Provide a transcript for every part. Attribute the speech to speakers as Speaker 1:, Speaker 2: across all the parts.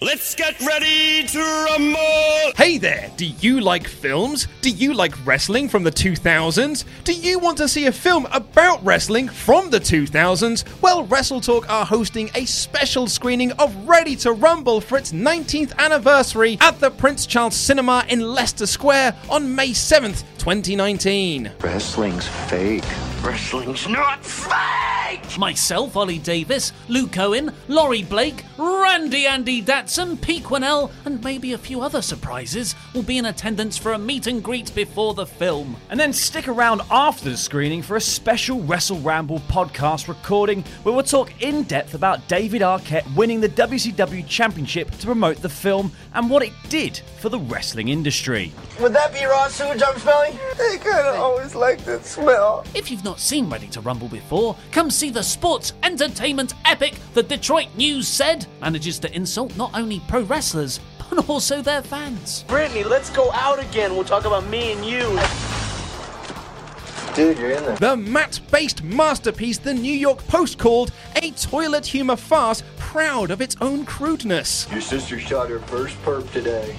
Speaker 1: Let's get ready to rumble!
Speaker 2: Hey there! Do you like films? Do you like wrestling from the 2000s? Do you want to see a film about wrestling from the 2000s? Well, Wrestle Talk are hosting a special screening of Ready to Rumble for its 19th anniversary at the Prince Charles Cinema in Leicester Square on May 7th, 2019.
Speaker 3: Wrestling's fake.
Speaker 1: Wrestling's not fake!
Speaker 4: Myself, Ollie Davis, Luke Owen, Laurie Blake, Randy Andy Datson, Pete Quinnell, and maybe a few other surprises will be in attendance for a meet and greet before the film.
Speaker 5: And then stick around after the screening for a special Wrestle Ramble podcast recording where we'll talk in depth about David Arquette winning the WCW Championship to promote the film and what it did for the wrestling industry.
Speaker 6: Would that be raw sewage I'm smelling? I kind of always like that smell.
Speaker 4: If you've not seen Ready to Rumble before, come see the sports entertainment epic the Detroit News said manages to insult not only pro wrestlers, but also their fans.
Speaker 6: Brittany, let's go out again. We'll talk about me and you. Dude, you're in there.
Speaker 2: The mat based masterpiece the New York Post called a toilet humor farce proud of its own crudeness.
Speaker 3: Your sister shot her first perp today.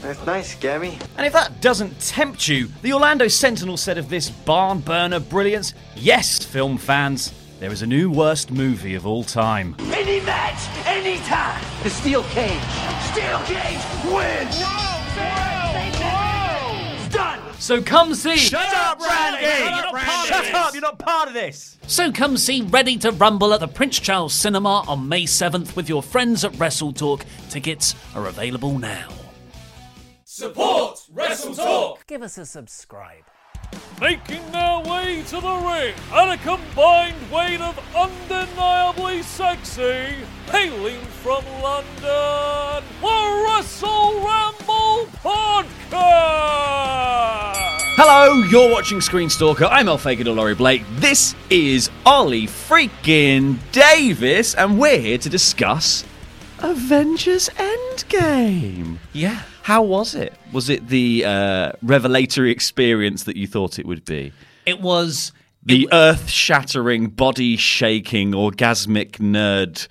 Speaker 6: That's nice, Gabby.
Speaker 5: And if that doesn't tempt you, the Orlando Sentinel said of this barn burner brilliance, yes, film fans, there is a new worst movie of all time.
Speaker 1: Any match, any time.
Speaker 6: The steel cage.
Speaker 1: Steel Cage wins! No, no, Done!
Speaker 5: So come see.
Speaker 1: Shut up, Randy!
Speaker 5: You're not part of Shut up! You're not part of this.
Speaker 4: So come see Ready to Rumble at the Prince Charles Cinema on May 7th with your friends at Wrestle Talk. Tickets are available now.
Speaker 1: Support Wrestle Talk!
Speaker 7: Give us a subscribe.
Speaker 8: Making their way to the ring at a combined weight of undeniably sexy, hailing from London, the Wrestle Ramble Podcast!
Speaker 5: Hello, you're watching Screen Stalker. I'm El Fagan Laurie Blake. This is Ollie freaking Davis, and we're here to discuss Avengers Endgame.
Speaker 4: Yeah.
Speaker 5: How was it? Was it the uh, revelatory experience that you thought it would be?
Speaker 4: It was.
Speaker 5: The earth shattering, body shaking, orgasmic nerd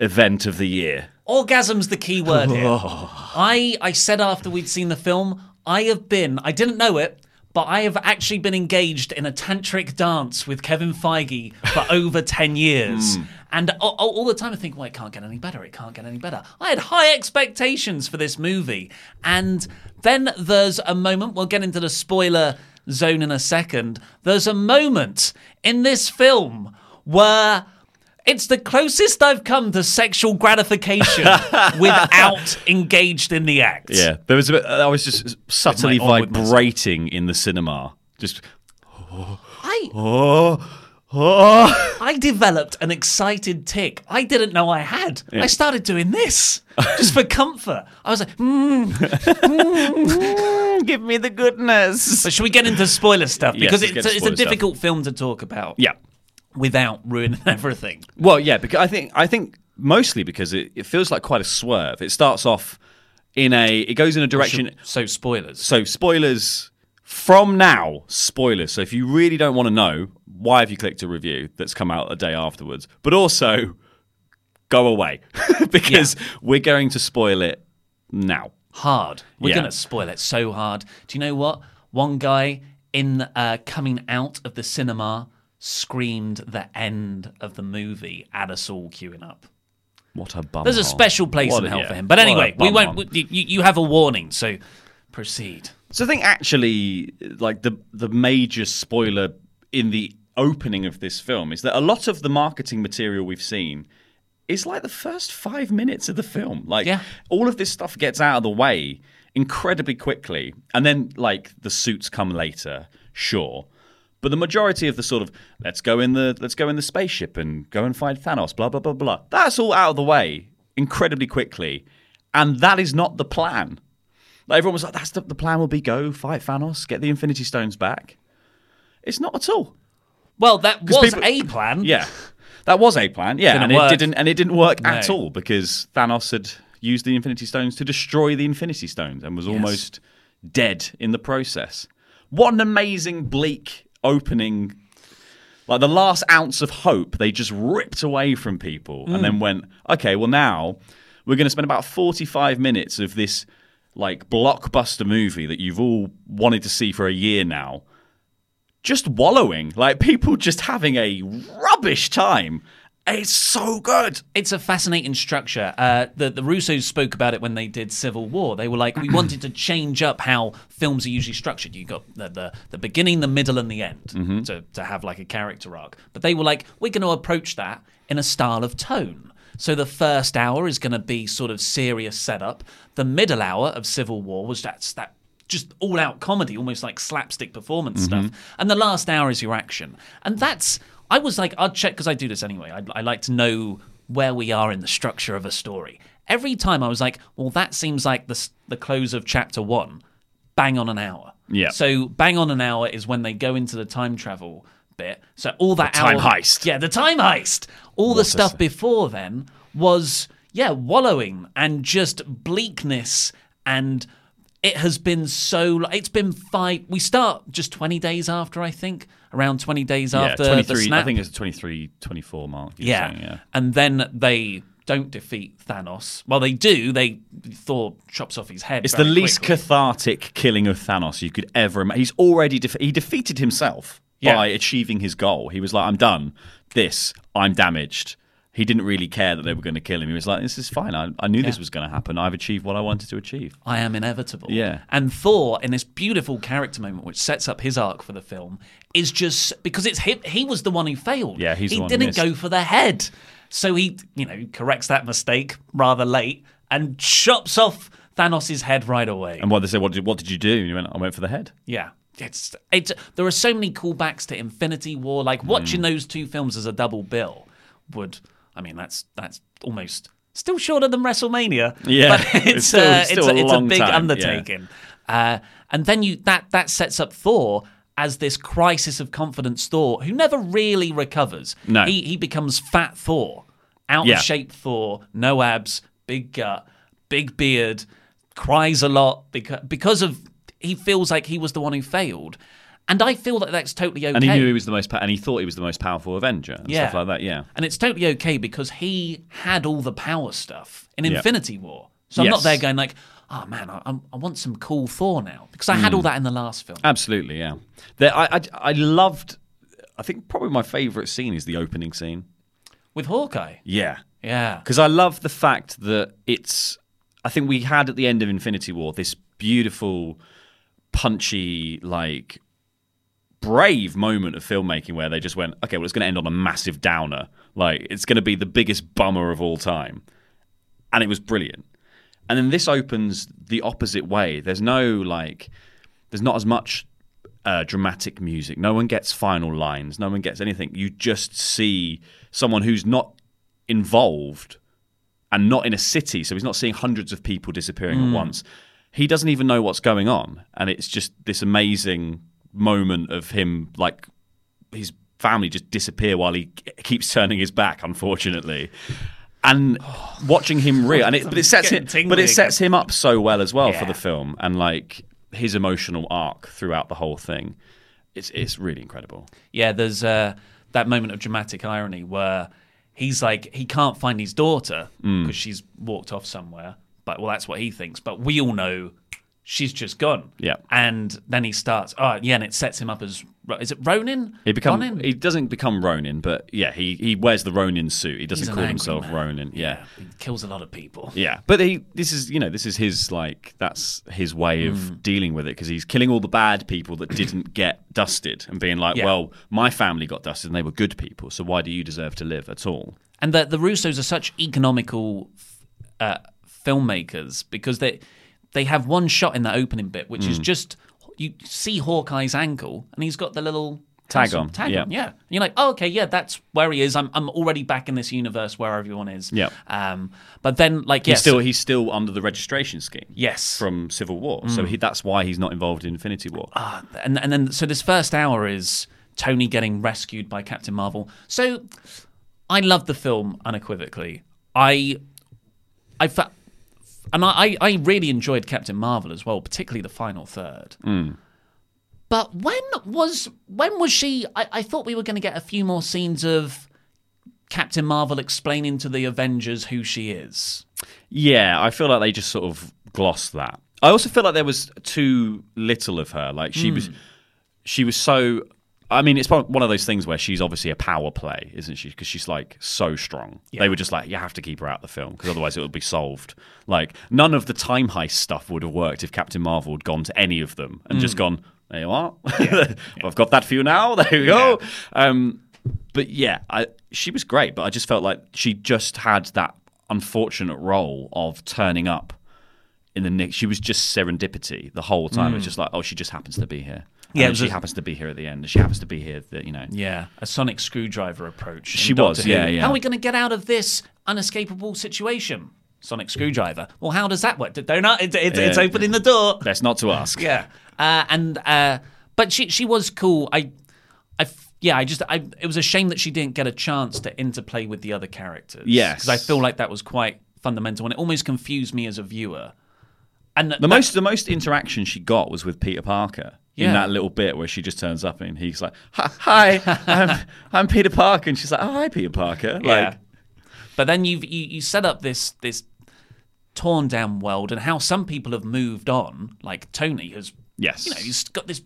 Speaker 5: event of the year.
Speaker 4: Orgasm's the key word here. I, I said after we'd seen the film, I have been, I didn't know it, but I have actually been engaged in a tantric dance with Kevin Feige for over 10 years. And all, all the time I think, well, it can't get any better. It can't get any better. I had high expectations for this movie. And then there's a moment, we'll get into the spoiler zone in a second. There's a moment in this film where it's the closest I've come to sexual gratification without engaged in the act.
Speaker 5: Yeah, there was a bit, I was just subtly vibrating in the cinema. Just,
Speaker 4: I
Speaker 5: oh, oh.
Speaker 4: I developed an excited tic I didn't know I had.
Speaker 5: Yeah.
Speaker 4: I started doing this just for comfort. I was like, mm.
Speaker 5: Give me the goodness.
Speaker 4: but should we get into spoiler stuff? Because
Speaker 5: let's
Speaker 4: it's, a, it's a
Speaker 5: stuff.
Speaker 4: difficult film to talk about
Speaker 5: Yeah.
Speaker 4: without ruining everything.
Speaker 5: Well, yeah, because I think I think mostly because it, it feels like quite a swerve. It starts off in a it goes in a direction.
Speaker 4: So, spoilers.
Speaker 5: So spoilers from now, spoilers. So if you really don't want to know, why have you clicked a review that's come out a day afterwards? But also go away because we're going to spoil it now.
Speaker 4: hard. We're
Speaker 5: Yeah.
Speaker 4: going to spoil it so hard. Do you know what? One guy in uh, coming out of the cinema screamed the end of the movie at us all queuing up.
Speaker 5: What a bum.
Speaker 4: There's a special place
Speaker 5: What
Speaker 4: in hell
Speaker 5: yeah.
Speaker 4: for him. But anyway, we won't. we- you, you have a warning, so proceed.
Speaker 5: So I think actually, like the the major spoiler in the opening of this film is that a lot of the marketing material we've seen is like the first five minutes of the film. Like
Speaker 4: Yeah.
Speaker 5: all of this stuff gets out of the way incredibly quickly, and then like the suits come later, sure. But the majority of the sort of let's go in the let's go in the spaceship and go and find Thanos, blah blah blah blah. That's all out of the way incredibly quickly, and that is not the plan. Like everyone was like, "That's the, the plan. Will be go fight Thanos, get the Infinity Stones back." It's not at all.
Speaker 4: Well, that was
Speaker 5: people-
Speaker 4: a plan.
Speaker 5: Yeah, that was a plan. Yeah,
Speaker 4: Didn't
Speaker 5: and
Speaker 4: work.
Speaker 5: it didn't, and it didn't work at all because Thanos had used the Infinity Stones to destroy the Infinity Stones and was almost dead in the process. What an amazing bleak opening! Like the last ounce of hope, they just ripped away from people, and
Speaker 4: Mm.
Speaker 5: then went, okay, well now we're going to spend about forty-five minutes of this like blockbuster movie that you've all wanted to see for a year now just wallowing, like people just having a rubbish time. It's so good.
Speaker 4: It's a fascinating structure. Uh, the the Russos spoke about it when they did Civil War. They were like, we wanted to change up how films are usually structured. You got the the, the beginning, the middle, and the end
Speaker 5: Mm-hmm.
Speaker 4: to to have like a character arc. But they were like, we're going to approach that in a style of tone. So the first hour is going to be sort of serious setup. The middle hour of Civil War was that's that just all out comedy, almost like slapstick performance
Speaker 5: Mm-hmm.
Speaker 4: stuff. And the last hour is your action. And that's, I was like, I'd check because I do this anyway. I, I like to know where we are in the structure of a story. Every time I was like, well, that seems like the, the close of chapter one, bang on an hour.
Speaker 5: Yeah.
Speaker 4: So bang on an hour is when they go into the time travel bit. So all that
Speaker 5: The time
Speaker 4: hour,
Speaker 5: heist.
Speaker 4: Yeah, the time heist. All the stuff before then was yeah, wallowing and just bleakness and it has been so it's been five we start just 20 days after I think around 20 days
Speaker 5: Yeah,
Speaker 4: after the
Speaker 5: 23,
Speaker 4: snap.
Speaker 5: I think it's a 23, 24 mark.
Speaker 4: yeah.
Speaker 5: saying, yeah.
Speaker 4: And then they don't defeat Thanos. Well, they do. They Thor chops off his head.
Speaker 5: It's the least
Speaker 4: quickly.
Speaker 5: cathartic killing of Thanos you could ever imagine. He's already defe- he defeated himself
Speaker 4: Yeah.
Speaker 5: by achieving his goal. He was like, "I'm done. This, I'm damaged." He didn't really care that they were going to kill him. He was like, "This is fine. I, I knew this was going to happen. I've achieved what I wanted to achieve."
Speaker 4: I am inevitable.
Speaker 5: Yeah.
Speaker 4: And Thor, in this beautiful character moment, which sets up his arc for the film, is just because it's him. He was the one who failed.
Speaker 5: Yeah, he's the
Speaker 4: he
Speaker 5: one who
Speaker 4: didn't go for the head, so he, you know, corrects that mistake rather late and chops off Thanos' head right away.
Speaker 5: And what they say, "What did what did you do?" And he went, "I went for the head."
Speaker 4: Yeah. It's it's there are so many callbacks to Infinity War. Like watching
Speaker 5: Mm.
Speaker 4: those two films as a double bill would I mean that's that's almost still shorter than WrestleMania.
Speaker 5: Yeah,
Speaker 4: But it's
Speaker 5: it's still-
Speaker 4: uh, it's,
Speaker 5: a
Speaker 4: it's a big
Speaker 5: time, yeah.
Speaker 4: undertaking. Uh, and then you that that sets up Thor as this crisis of confidence Thor who never really recovers.
Speaker 5: No.
Speaker 4: He he becomes fat Thor, out
Speaker 5: Yeah.
Speaker 4: of shape Thor, no abs, big gut, big beard, cries a lot because because of he feels like he was the one who failed. And I feel that that's totally okay.
Speaker 5: And he knew he was the most, pa- and he thought he was the most powerful Avenger and
Speaker 4: Yeah.
Speaker 5: stuff like that. Yeah,
Speaker 4: And it's totally okay because he had all the power stuff in
Speaker 5: Yeah.
Speaker 4: Infinity War. So I'm not there going like, oh man, I, I want some cool Thor now because I
Speaker 5: Mm.
Speaker 4: had all that in the last film.
Speaker 5: absolutely. Yeah, there, I, I I loved. I think probably my favorite scene is the opening scene.
Speaker 4: With Hawkeye.
Speaker 5: Yeah,
Speaker 4: Yeah.
Speaker 5: because I love the fact that it's. I think we had at the end of Infinity War this beautiful, punchy, like brave moment of filmmaking where they just went, okay, well, it's going to end on a massive downer. Like it's going to be the biggest bummer of all time, and it was brilliant. And then this opens the opposite way. There's no like, there's not as much uh, dramatic music. No one gets final lines. No one gets anything. You just see someone who's not involved and not in a city, so he's not seeing hundreds of people disappearing
Speaker 4: Mm.
Speaker 5: at once. He doesn't even know what's going on, and it's just this amazing moment of him like his family just disappear while he keeps turning his back, unfortunately. And watching him real, and it, but it sets him, but it sets him up so well as well for the film, and like his emotional arc throughout the whole thing, it's it's really incredible.
Speaker 4: Yeah, there's uh, that moment of dramatic irony where he's like, he can't find his daughter
Speaker 5: Mm.
Speaker 4: because she's walked off somewhere. But well, that's what he thinks. But we all know she's just gone.
Speaker 5: Yeah.
Speaker 4: And then he starts. Oh, yeah, and it sets him up as is it Ronin?
Speaker 5: He becomes.
Speaker 4: Ronin?
Speaker 5: He doesn't become Ronin, but yeah, he, he wears the Ronin suit. He doesn't call himself
Speaker 4: man.
Speaker 5: Ronin. Yeah.
Speaker 4: He kills a lot of people.
Speaker 5: Yeah, but he this is you know this is his like that's his way of
Speaker 4: Mm.
Speaker 5: dealing with it because he's killing all the bad people that didn't get dusted and being like,
Speaker 4: Yeah.
Speaker 5: well, my family got dusted and they were good people, so why do you deserve to live at all?
Speaker 4: And the the Russos are such economical uh, filmmakers because they they have one shot in that opening bit, which is
Speaker 5: Mm.
Speaker 4: just you see Hawkeye's ankle, and he's got the little
Speaker 5: Tag on,
Speaker 4: Tag
Speaker 5: yeah.
Speaker 4: on, yeah. And you're like, oh, okay, yeah, that's where he is. I'm I'm already back in this universe where everyone is.
Speaker 5: Yeah.
Speaker 4: Um, but then like
Speaker 5: He's still he's still under the registration scheme.
Speaker 4: Yes.
Speaker 5: from Civil War, so
Speaker 4: Mm.
Speaker 5: he, that's why he's not involved in Infinity War.
Speaker 4: Ah, and and then so this first hour is Tony getting rescued by Captain Marvel. So I love the film unequivocally. I I fa- and I I really enjoyed Captain Marvel as well, particularly the final third.
Speaker 5: Mm.
Speaker 4: But when was when was she? I, I thought we were going to get a few more scenes of Captain Marvel explaining to the Avengers who she is.
Speaker 5: Yeah, I feel like they just sort of glossed that. I also feel like there was too little of her. Like she was,
Speaker 4: Hmm.
Speaker 5: she was so. I mean, it's one of those things where she's obviously a power play, isn't she? Because she's like so strong. They were just like, you have to keep her out of the film because otherwise it would be solved. Like none of the time heist stuff would have worked if Captain Marvel had gone to any of them and just
Speaker 4: Mm.
Speaker 5: gone, there you are. I've got that for you now. There you go. Um, but yeah, I, she was great. But I just felt like she just had that unfortunate role of turning up in the nick. She was just serendipity the whole time.
Speaker 4: Mm.
Speaker 5: It's just like, oh, she just happens to be here.
Speaker 4: Yeah,
Speaker 5: and
Speaker 4: it was
Speaker 5: she
Speaker 4: a-
Speaker 5: happens to be here at the end. and She happens to be here. That you know.
Speaker 4: Yeah, a sonic screwdriver approach.
Speaker 5: She was,
Speaker 4: Doctor Who.
Speaker 5: yeah, yeah.
Speaker 4: How are we going to get out of this unescapable situation? Sonic screwdriver. Well, how does that work? Not. It, it, It's opening the door.
Speaker 5: Best not to ask.
Speaker 4: Yeah, uh, and uh, but she she was cool. I, I yeah. I just I. It was a shame that she didn't get a chance to interplay with the other characters.
Speaker 5: Yes.
Speaker 4: because I feel like that was quite fundamental, and it almost confused me as a viewer. And
Speaker 5: The most the most interaction she got was with Peter Parker.
Speaker 4: Yeah.
Speaker 5: In that little bit where she just turns up and he's like, "Hi, I'm, I'm Peter Parker," and she's like, "Oh, hi, Peter Parker." Like,
Speaker 4: Yeah. But then you've, you you set up this this torn down world and how some people have moved on, like Tony has.
Speaker 5: Yes.
Speaker 4: You know, he's got this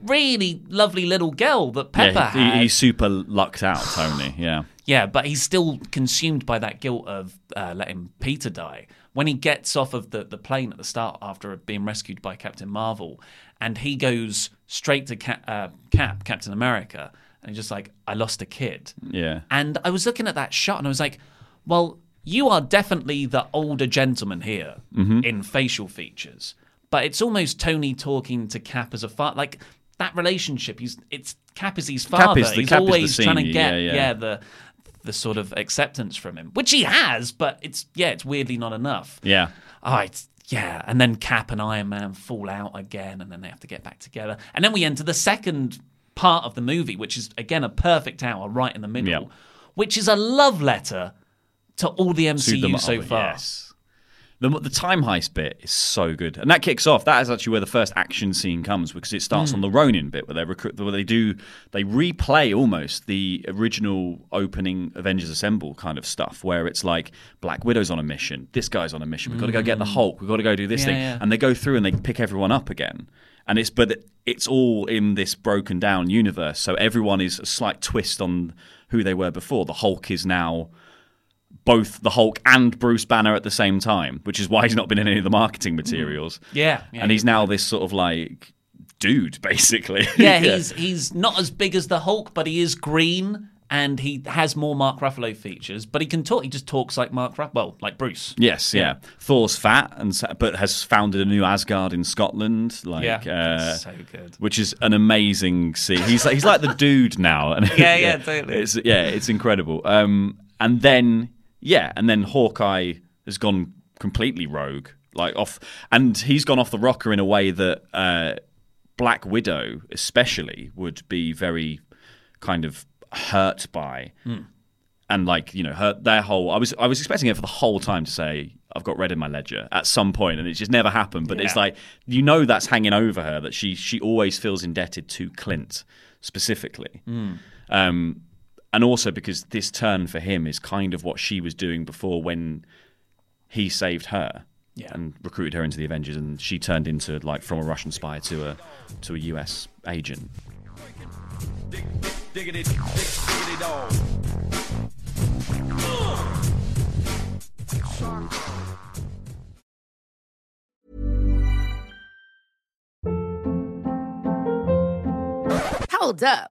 Speaker 4: really lovely little girl that
Speaker 5: yeah,
Speaker 4: Pepper
Speaker 5: he-
Speaker 4: had.
Speaker 5: he's super lucked out, Tony. Yeah.
Speaker 4: Yeah, but he's still consumed by that guilt of uh, letting Peter die. When he gets off of the, the plane at the start after being rescued by Captain Marvel, and he goes straight to Cap, uh, Cap Captain America, and he's just like, I lost a kid.
Speaker 5: Yeah.
Speaker 4: And I was looking at that shot and I was like, well, you are definitely the older gentleman here
Speaker 5: Mhm.
Speaker 4: in facial features. But it's almost Tony talking to Cap as a father. Like that relationship, he's it's Cap is his
Speaker 5: Cap
Speaker 4: father.
Speaker 5: is the-
Speaker 4: he's
Speaker 5: Cap is the
Speaker 4: always trying to get
Speaker 5: yeah, yeah.
Speaker 4: the the sort of acceptance from him, which he has, but it's yeah, it's weirdly not enough.
Speaker 5: Yeah.
Speaker 4: Oh, it's yeah, and then Cap and Iron Man fall out again, and then they have to get back together, and then we enter the second part of the movie, which is again a perfect hour right in the middle,
Speaker 5: Yep.
Speaker 4: which is a love letter to all the MCU so far.
Speaker 5: Yes. The, the time heist bit is so good, and that kicks off. That is actually where the first action scene comes because it starts
Speaker 4: Mm.
Speaker 5: on the Ronin bit where they recruit, where they do they replay almost the original opening Avengers Assemble kind of stuff, where it's like Black Widow's on a mission, this guy's on a mission, we've got to go get the
Speaker 4: Mm.
Speaker 5: Hulk, we've got to go do this
Speaker 4: Yeah,
Speaker 5: thing,
Speaker 4: yeah.
Speaker 5: and they go through and they pick everyone up again, and it's but it's all in this broken down universe, so everyone is a slight twist on who they were before. The Hulk is now both the Hulk and Bruce Banner at the same time, which is why he's not been in any of the marketing materials.
Speaker 4: Yeah, yeah,
Speaker 5: and he's now this sort of like dude, basically.
Speaker 4: Yeah, he's he's not as big as the Hulk, but he is green and he has more Mark Ruffalo features. But he can talk. He just talks like Mark Ruffalo, well, like Bruce.
Speaker 5: Yes, yeah. Thor's fat and but has founded a new Asgard in Scotland. Like,
Speaker 4: Yeah.
Speaker 5: uh,
Speaker 4: So good.
Speaker 5: Which is an amazing scene. He's like, he's like the dude now.
Speaker 4: Yeah, yeah, totally.
Speaker 5: It's, yeah, it's incredible. Um, and then yeah, and then Hawkeye has gone completely rogue, like off, and he's gone off the rocker in a way that uh, Black Widow, especially, would be very kind of hurt by
Speaker 4: Hmm.
Speaker 5: and like you know her their whole I was I was expecting it for the whole time to say I've got red in my ledger at some point and it just never happened but it's like you know that's hanging over her that she she always feels indebted to Clint specifically
Speaker 4: Mm.
Speaker 5: um and also because this turn for him is kind of what she was doing before when he saved her
Speaker 4: Yeah.
Speaker 5: and recruited her into the Avengers, and she turned into like from a Russian spy to a to a US agent.
Speaker 1: Diggity, dick, diggity dog.
Speaker 9: Hold up.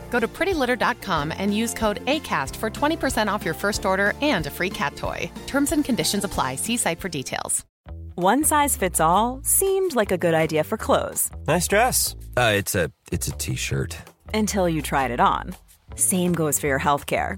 Speaker 10: Go to prettylitter.com and use code ACAST for 20% off your first order and a free cat toy. Terms and conditions apply. See site for details.
Speaker 11: One size fits all seemed like a good idea for clothes
Speaker 12: Nice dress. Uh, it's a it's a t-shirt.
Speaker 11: until you tried it on. Same goes for your healthcare.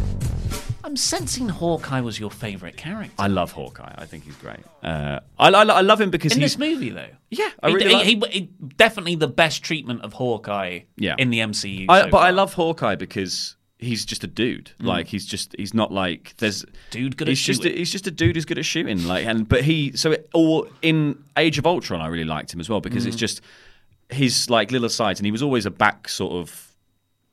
Speaker 4: I'm sensing Hawkeye was your favourite character.
Speaker 5: I love Hawkeye. I think he's great. Uh, I, I, I love him because
Speaker 4: in
Speaker 5: he's
Speaker 4: this movie, though.
Speaker 5: Yeah, I
Speaker 4: He-
Speaker 5: really
Speaker 4: he,
Speaker 5: like-
Speaker 4: he- definitely the best treatment of Hawkeye
Speaker 5: Yeah.
Speaker 4: in the MCU.
Speaker 5: I,
Speaker 4: so
Speaker 5: but I love Hawkeye because he's just a dude.
Speaker 4: Mm.
Speaker 5: Like he's just he's not like there's
Speaker 4: Dude good at
Speaker 5: he's just a,
Speaker 4: shooting.
Speaker 5: he's just a dude who's good at shooting. Like and but he so it, or in Age of Ultron I really liked him as well because it's
Speaker 4: Mm.
Speaker 5: just his like little sides and he was always a back sort of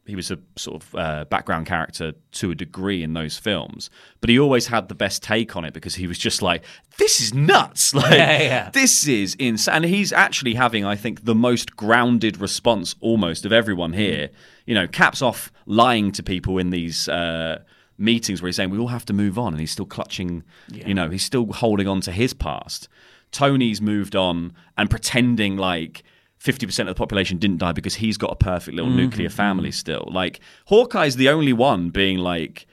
Speaker 5: he was a sort of uh, background character to a degree in those films, but he always had the best take on it because he was just like, "This is nuts! Like,
Speaker 4: Yeah, yeah.
Speaker 5: this is insane." And he's actually having, I think, the most grounded response almost of everyone here. You know, caps off lying to people in these. Uh, Meetings where he's saying we all have to move on, and he's still clutching. You know, he's still holding on to his past. Tony's moved on and pretending like 50% of the population didn't die because he's got a perfect little
Speaker 4: Mhm,
Speaker 5: nuclear family still. Like, Hawkeye's the only one being like,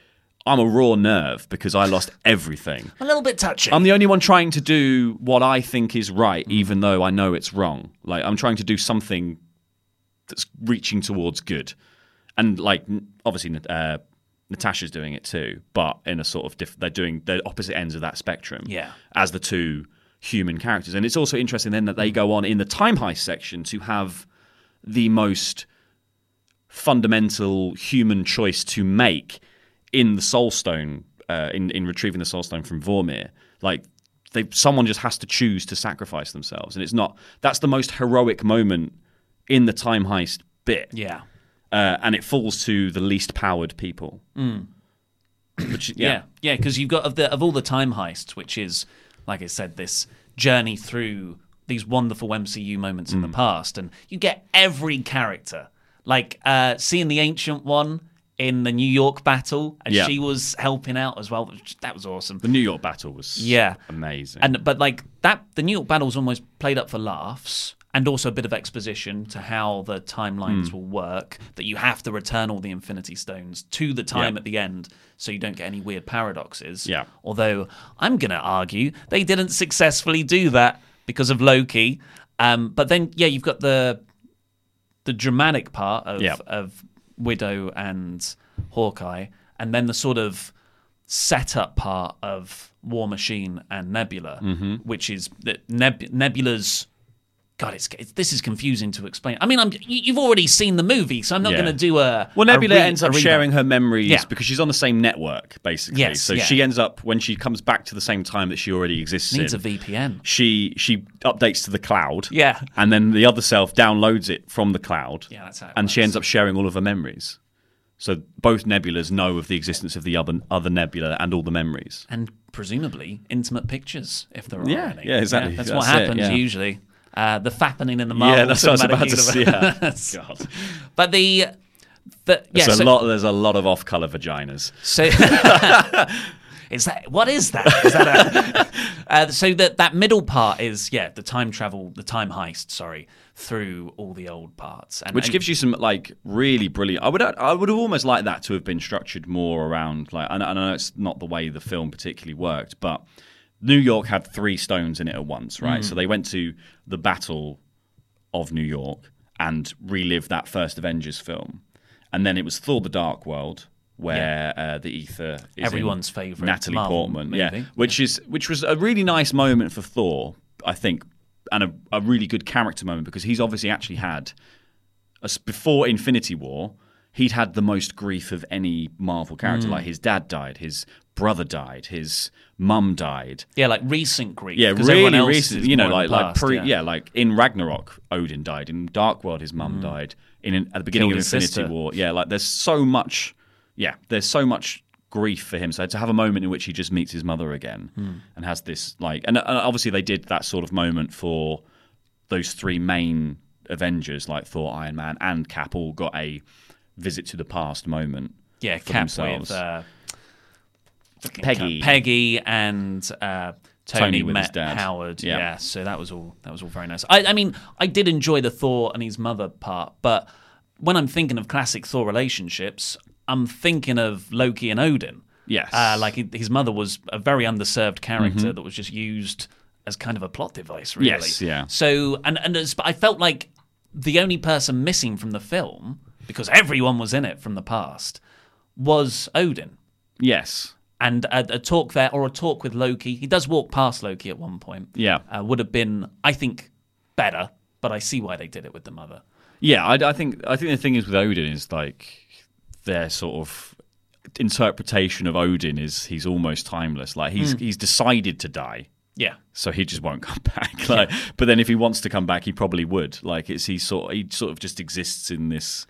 Speaker 5: I'm a raw nerve because I lost everything.
Speaker 4: a little bit touchy.
Speaker 5: I'm the only one trying to do what I think is right, even though I know it's wrong. Like, I'm trying to do something that's reaching towards good. And, like, obviously, uh, Natasha's doing it too, but in a sort of diff- they're doing the opposite ends of that spectrum
Speaker 4: Yeah.
Speaker 5: as the two human characters. And it's also interesting then that they go on in the time heist section to have the most fundamental human choice to make in the Soul Stone, uh, in in retrieving the Soul Stone from Vormir. Like they, someone just has to choose to sacrifice themselves, and it's not. That's the most heroic moment in the time heist bit.
Speaker 4: Yeah.
Speaker 5: uh, and it falls to the least powered people.
Speaker 4: Mm.
Speaker 5: Which,
Speaker 4: Yeah,
Speaker 5: yeah.
Speaker 4: yeah, because you've got of the of all the time heists, which is like I said, this journey through these wonderful MCU moments in the
Speaker 5: Mm.
Speaker 4: past, and you get every character. Like uh, seeing the ancient one in the New York battle, and
Speaker 5: Yeah.
Speaker 4: she was helping out as well. That was awesome.
Speaker 5: The New York battle was
Speaker 4: yeah
Speaker 5: amazing.
Speaker 4: and but like that, the New York battle was almost played up for laughs, and also a bit of exposition to how the timelines
Speaker 5: Mm.
Speaker 4: will work. That you have to return all the Infinity Stones to the time
Speaker 5: Yeah.
Speaker 4: at the end, so you don't get any weird paradoxes.
Speaker 5: Yeah.
Speaker 4: Although I'm gonna argue they didn't successfully do that because of Loki. Um, but then yeah, you've got the the dramatic part of
Speaker 5: Yeah.
Speaker 4: of Widow and Hawkeye, and then the sort of setup part of War Machine and Nebula,
Speaker 5: Mhm.
Speaker 4: which is that Neb- Nebula's. God, it's, it's this is confusing to explain. I mean, I'm you- you've already seen the movie, so I'm not
Speaker 5: Yeah.
Speaker 4: going to do a.
Speaker 5: Well,
Speaker 4: a
Speaker 5: Nebula
Speaker 4: re-
Speaker 5: ends up sharing her memories
Speaker 4: Yeah.
Speaker 5: because she's on the same network, basically.
Speaker 4: Yes,
Speaker 5: so
Speaker 4: yeah.
Speaker 5: she ends up when she comes back to the same time that she already exists.
Speaker 4: Needs
Speaker 5: in,
Speaker 4: a VPN.
Speaker 5: She she updates to the cloud.
Speaker 4: Yeah.
Speaker 5: and then the other self downloads it from the cloud.
Speaker 4: Yeah, that's how it
Speaker 5: and she ends up sharing all of her memories. So both nebulas know of the existence of the other other nebula and all the memories.
Speaker 4: and presumably intimate pictures if there are
Speaker 5: Yeah,
Speaker 4: any.
Speaker 5: yeah, exactly.
Speaker 4: that's,
Speaker 5: That's
Speaker 4: what
Speaker 5: it,
Speaker 4: happens
Speaker 5: yeah.
Speaker 4: usually. Uh, the fappening in the Marvel
Speaker 5: Yeah, that's what I was
Speaker 4: Cinematic
Speaker 5: about to say,
Speaker 4: Universe.
Speaker 5: yeah. God.
Speaker 4: But the, the yeah,
Speaker 5: There's a
Speaker 4: so,
Speaker 5: lot. There's a lot of off-color vaginas.
Speaker 4: So is that what is that? Is that a, uh, so that that middle part is yeah the time travel, the time heist. Sorry, through all the old parts, and,
Speaker 5: which
Speaker 4: and-
Speaker 5: gives you some like really brilliant. I would I would have almost liked that to have been structured more around like. And I know it's not the way the film particularly worked, but New York had three stones in it at once, right?
Speaker 4: Mm.
Speaker 5: So they went to the Battle of New York and relived that first Avengers film, and then it was Thor: The Dark World. Where uh, the ether
Speaker 4: Everyone's favourite
Speaker 5: Natalie
Speaker 4: Marvel
Speaker 5: Portman,
Speaker 4: movie.
Speaker 5: yeah, which is which was a really nice moment for Thor, I think, and a, a really good character moment because he's obviously actually had as before Infinity War, he'd had the most grief of any Marvel character.
Speaker 4: Mm.
Speaker 5: Like his dad died, his brother died, his mum died.
Speaker 4: yeah, like recent grief.
Speaker 5: Yeah, really
Speaker 4: else
Speaker 5: recent. You know, like like
Speaker 4: past,
Speaker 5: pre,
Speaker 4: yeah.
Speaker 5: yeah. like in Ragnarok, Odin died. In Dark World, his mum died. In at the beginning
Speaker 4: Killed
Speaker 5: of Infinity
Speaker 4: sister.
Speaker 5: War, yeah, like there's so much. Yeah, there's so much grief for him. So to have a moment in which he just meets his mother again
Speaker 4: Hmm.
Speaker 5: and has this like, and, and obviously they did that sort of moment for those three main Avengers like Thor, Iron Man, and Cap all got a visit to the past moment.
Speaker 4: Yeah,
Speaker 5: for
Speaker 4: Cap
Speaker 5: themselves.
Speaker 4: with uh,
Speaker 5: Peggy.
Speaker 4: Cap- Peggy, and uh, Tony,
Speaker 5: Tony
Speaker 4: met. Howard.
Speaker 5: Yeah.
Speaker 4: Yeah. so that was all. That was all very nice. I, I mean, I did enjoy the Thor and his mother part, but when I'm thinking of classic Thor relationships, I'm thinking of Loki and Odin.
Speaker 5: Yes.
Speaker 4: uh, like his mother was a very underserved character
Speaker 5: Mhm.
Speaker 4: that was just used as kind of a plot device, really.
Speaker 5: Yes, yeah.
Speaker 4: So, and and I felt like the only person missing from the film, because everyone was in it from the past, was Odin.
Speaker 5: Yes.
Speaker 4: And a, a talk there, or a talk with Loki. He does walk past Loki at one point.
Speaker 5: Yeah.
Speaker 4: Uh, would have been, I think, better, but I see why they did it with the mother.
Speaker 5: Yeah, I, I think I think the thing is with Odin is like their sort of interpretation of Odin is he's almost timeless. Like he's
Speaker 4: Mm.
Speaker 5: he's decided to die.
Speaker 4: Yeah.
Speaker 5: So he just won't come back. Like, but then if he wants to come back, he probably would. Like it's he sort he sort of just exists in this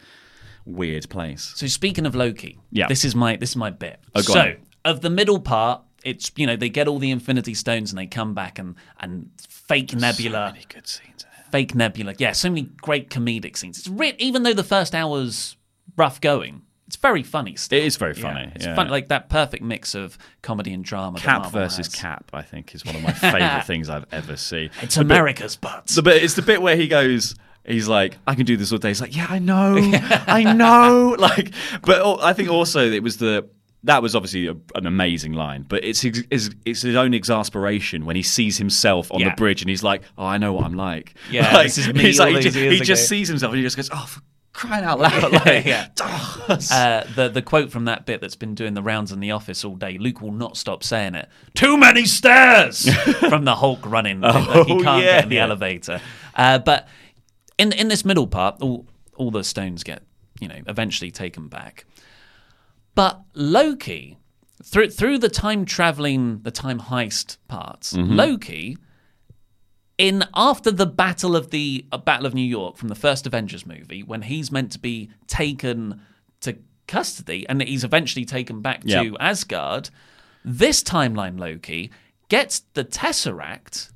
Speaker 5: weird place.
Speaker 4: So speaking of Loki,
Speaker 5: Yeah.
Speaker 4: this is my this is my bit.
Speaker 5: Oh,
Speaker 4: so
Speaker 5: on.
Speaker 4: of the middle part, it's you know they get all the Infinity Stones and they come back and and fake Nebula.
Speaker 5: many good scenes.
Speaker 4: Fake Nebula, yeah, so many great comedic scenes. It's re- even though the first hour's rough going, it's very funny. Still.
Speaker 5: It is very
Speaker 4: Yeah,
Speaker 5: funny,
Speaker 4: It's
Speaker 5: yeah.
Speaker 4: fun, like that perfect mix of comedy and drama.
Speaker 5: Cap versus
Speaker 4: has.
Speaker 5: Cap, I think, is one of my favorite things I've ever seen.
Speaker 4: It's
Speaker 5: The bit-
Speaker 4: America's butts.
Speaker 5: The bit, it's the bit where he goes. He's like, I can do this all day. He's like, Yeah, I know, I know. Like, but I think also it was the that was obviously a, an amazing line, but it's his, it's it's his own exasperation when he sees himself on
Speaker 4: Yeah.
Speaker 5: the bridge and he's like, Oh, I know what I'm like.
Speaker 4: Yeah,
Speaker 5: like,
Speaker 4: this is me
Speaker 5: He's
Speaker 4: all
Speaker 5: like, he just,
Speaker 4: years
Speaker 5: he just sees himself and he just goes, Oh, for crying out loud! Like,
Speaker 4: yeah. Uh, the the quote from that bit that's been doing the rounds in the office all day. Luke will not stop saying it. Too many stairs from the Hulk running. like he
Speaker 5: Oh,
Speaker 4: can't
Speaker 5: yeah,
Speaker 4: get in the elevator. Uh, but in in this middle part, all all the stones get you know eventually taken back. But Loki, through through the time traveling, the time heist parts,
Speaker 5: Mhm.
Speaker 4: Loki in after the battle of the uh, battle of New York from the first Avengers movie, when he's meant to be taken to custody and he's eventually taken back
Speaker 5: Yeah.
Speaker 4: to Asgard, this timeline Loki gets the Tesseract.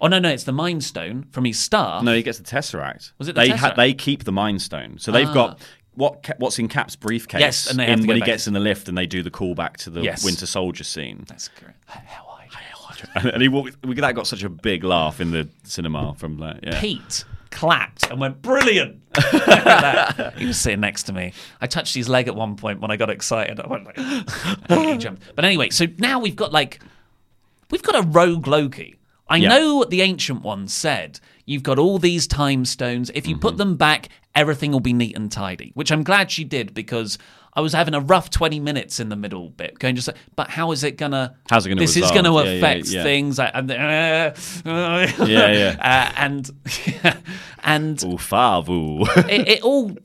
Speaker 4: Oh no, no, it's the Mind Stone from his star.
Speaker 5: No, he gets the Tesseract.
Speaker 4: Was it the
Speaker 5: they
Speaker 4: Tesseract?
Speaker 5: they keep the Mind Stone, so they've
Speaker 4: Ah.
Speaker 5: got what Ca- what's in Cap's briefcase.
Speaker 4: Yes, and they have
Speaker 5: in-
Speaker 4: to
Speaker 5: when he
Speaker 4: back.
Speaker 5: gets in the lift, and they do the callback to the
Speaker 4: Yes.
Speaker 5: Winter Soldier scene.
Speaker 4: That's correct.
Speaker 5: And, and he walked, we that got such a big laugh in the cinema from that. Yeah.
Speaker 4: Pete clapped and went brilliant. That. he was sitting next to me. I touched his leg at one point when I got excited. I went like, he jumped. But anyway, so now we've got like we've got a rogue Loki. I
Speaker 5: Yeah.
Speaker 4: know what the ancient one said. You've got all these time stones. If you
Speaker 5: Mm-hmm.
Speaker 4: put them back, everything will be neat and tidy. Which I'm glad she did because I was having a rough 20 minutes in the middle bit, going just like, but how is it gonna?
Speaker 5: How's it gonna
Speaker 4: This is going to
Speaker 5: Yeah, yeah,
Speaker 4: affect
Speaker 5: yeah.
Speaker 4: things. I, and, uh,
Speaker 5: Yeah, yeah.
Speaker 4: Uh, and and
Speaker 5: Ooh, favu.
Speaker 4: it, it all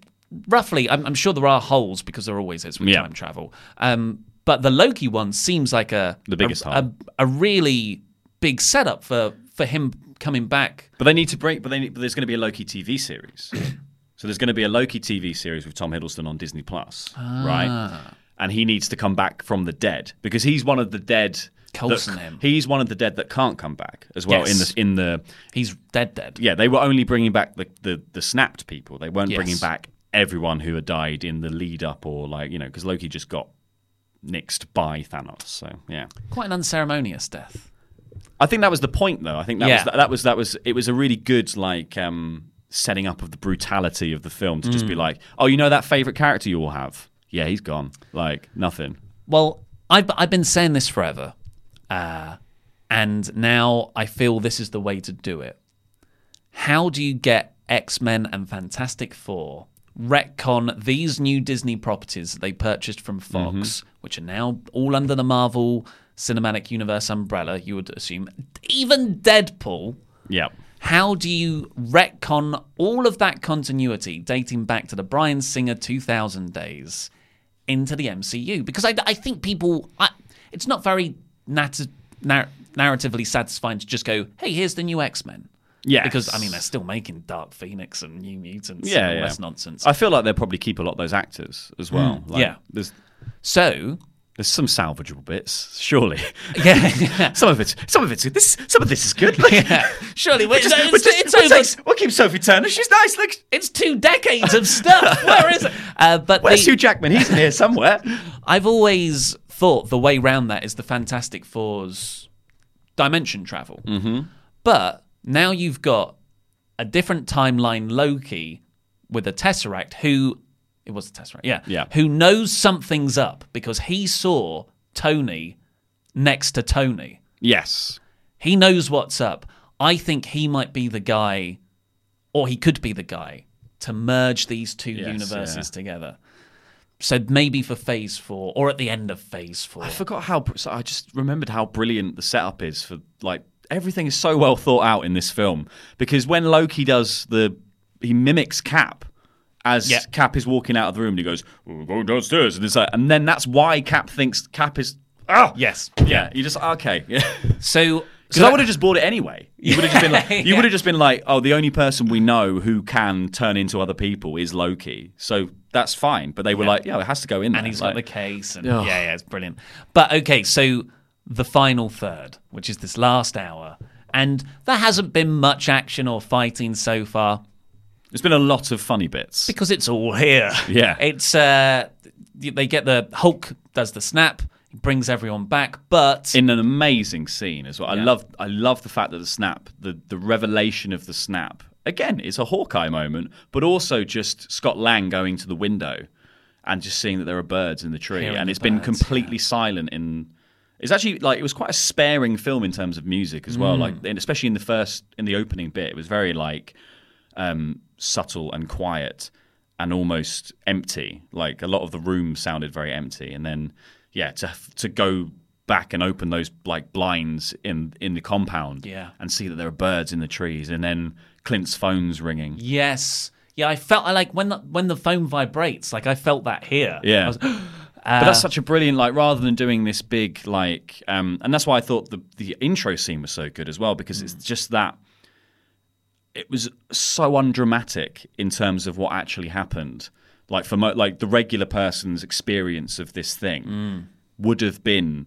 Speaker 4: roughly. I'm, I'm sure there are holes because there always is with
Speaker 5: Yeah.
Speaker 4: time travel. Um, but the Loki one seems like a
Speaker 5: The biggest
Speaker 4: a,
Speaker 5: hole.
Speaker 4: a, a really big setup for for him coming back.
Speaker 5: But they need to break. But, they need, but there's going to be a Loki TV series. so there's going to be a Loki TV series with Tom Hiddleston on Disney Plus,
Speaker 4: Ah.
Speaker 5: right? And he needs to come back from the dead because he's one of the dead.
Speaker 4: Coulson
Speaker 5: that-
Speaker 4: him.
Speaker 5: He's one of the dead that can't come back as well. In the in the
Speaker 4: He's dead, dead.
Speaker 5: yeah, they were only bringing back the the, the snapped people. They weren't
Speaker 4: Yes.
Speaker 5: bringing back everyone who had died in the lead up or like you know because Loki just got nixed by Thanos. So yeah.
Speaker 4: Quite an unceremonious death.
Speaker 5: I think that was the point, though. I think that
Speaker 4: Yeah.
Speaker 5: was that was that was it was a really good like um, setting up of the brutality of the film to just be
Speaker 4: Mm.
Speaker 5: like, oh, you know that favorite character you all have? Yeah, he's gone. Like nothing.
Speaker 4: Well, I've I've been saying this forever, uh, and now I feel this is the way to do it. How do you get X Men and Fantastic Four retcon these new Disney properties that they purchased from Fox,
Speaker 5: Mm-hmm.
Speaker 4: which are now all under the Marvel Cinematic Universe umbrella? You would assume even Deadpool.
Speaker 5: Yeah.
Speaker 4: How do you retcon all of that continuity dating back to the Bryan Singer 2000 days into the MCU? Because I, I think people, I, it's not very nat- nar- narratively satisfying to just go, hey, here's the new X Men.
Speaker 5: Yeah.
Speaker 4: Because, I mean, they're still making Dark Phoenix and New Mutants
Speaker 5: Yeah,
Speaker 4: and all
Speaker 5: yeah.
Speaker 4: this nonsense.
Speaker 5: I feel like they'll probably keep a lot of those actors as well.
Speaker 4: Mm,
Speaker 5: Like,
Speaker 4: yeah.
Speaker 5: There's
Speaker 4: so
Speaker 5: there's some salvageable bits, surely.
Speaker 4: Yeah.
Speaker 5: some of it. Some of it's this. Some of this is good. Like,
Speaker 4: Surely,
Speaker 5: we're just,
Speaker 4: no,
Speaker 5: we're just-
Speaker 4: it's
Speaker 5: we'll
Speaker 4: over.
Speaker 5: We'll keep Sophie Turner. She's nice. Look,
Speaker 4: it's two decades of stuff. Where is it? Uh, but
Speaker 5: where's
Speaker 4: the-
Speaker 5: Hugh Jackman? He's in here somewhere.
Speaker 4: I've always thought the way round that is the Fantastic Four's dimension travel.
Speaker 5: Mm-hmm.
Speaker 4: But now you've got a different timeline Loki with a Tesseract who it was a Tesseract, yeah,
Speaker 5: Yeah.
Speaker 4: who knows something's up because he saw Tony next to Tony.
Speaker 5: Yes.
Speaker 4: He knows what's up. I think he might be the guy, or he could be the guy, to merge these two
Speaker 5: Yes,
Speaker 4: universes
Speaker 5: yeah.
Speaker 4: together. So maybe for phase four, or at the end of phase four.
Speaker 5: I forgot how. So I just remembered how brilliant the setup is for like everything is so well thought out in this film because when Loki does the he mimics Cap as
Speaker 4: Yeah.
Speaker 5: Cap is walking out of the room and he goes "We're going downstairs and it's like and then that's why Cap thinks Cap is ah
Speaker 4: Yes.
Speaker 5: yeah you just okay yeah
Speaker 4: So
Speaker 5: because I would have just bought it anyway. You would have just been like, you
Speaker 4: Yeah.
Speaker 5: would have just been like, oh, the only person we know who can turn into other people is Loki. So that's fine. But they were
Speaker 4: Yeah.
Speaker 5: like, yeah, it has to go in there.
Speaker 4: and he's
Speaker 5: like,
Speaker 4: got the case, and
Speaker 5: Ugh.
Speaker 4: yeah, yeah, it's brilliant. But okay, so the final third, which is this last hour, and there hasn't been much action or fighting so far
Speaker 5: There's been a lot of funny bits.
Speaker 4: because it's all here.
Speaker 5: Yeah.
Speaker 4: it's uh, they get the Hulk does the snap, brings everyone back, but
Speaker 5: in an amazing scene as well. I love I love the fact that the snap, the the revelation of the snap, again, it's a Hawkeye moment, but also just Scott Lang going to the window and just seeing that there are birds in the tree,
Speaker 4: Hearing
Speaker 5: and it's been
Speaker 4: birds,
Speaker 5: completely silent in. It's actually like it was quite a sparing film in terms of music as well,
Speaker 4: Mm.
Speaker 5: like especially in the first in the opening bit, it was very like um, subtle and quiet and almost empty. Like a lot of the room sounded very empty, and then yeah, to to go back and open those like blinds in in the compound,
Speaker 4: Yeah.
Speaker 5: and see that there are birds in the trees, and then Clint's phone's ringing.
Speaker 4: yes, yeah, I felt I like when the, when the phone vibrates, like I felt that here.
Speaker 5: Yeah.
Speaker 4: Was-
Speaker 5: but that's
Speaker 4: Uh,
Speaker 5: such a brilliant like rather than doing this big like um and that's why I thought the the intro scene was so good as well because
Speaker 4: Mm.
Speaker 5: it's just that it was so undramatic in terms of what actually happened like for mo- like the regular person's experience of this thing
Speaker 4: Mm.
Speaker 5: would have been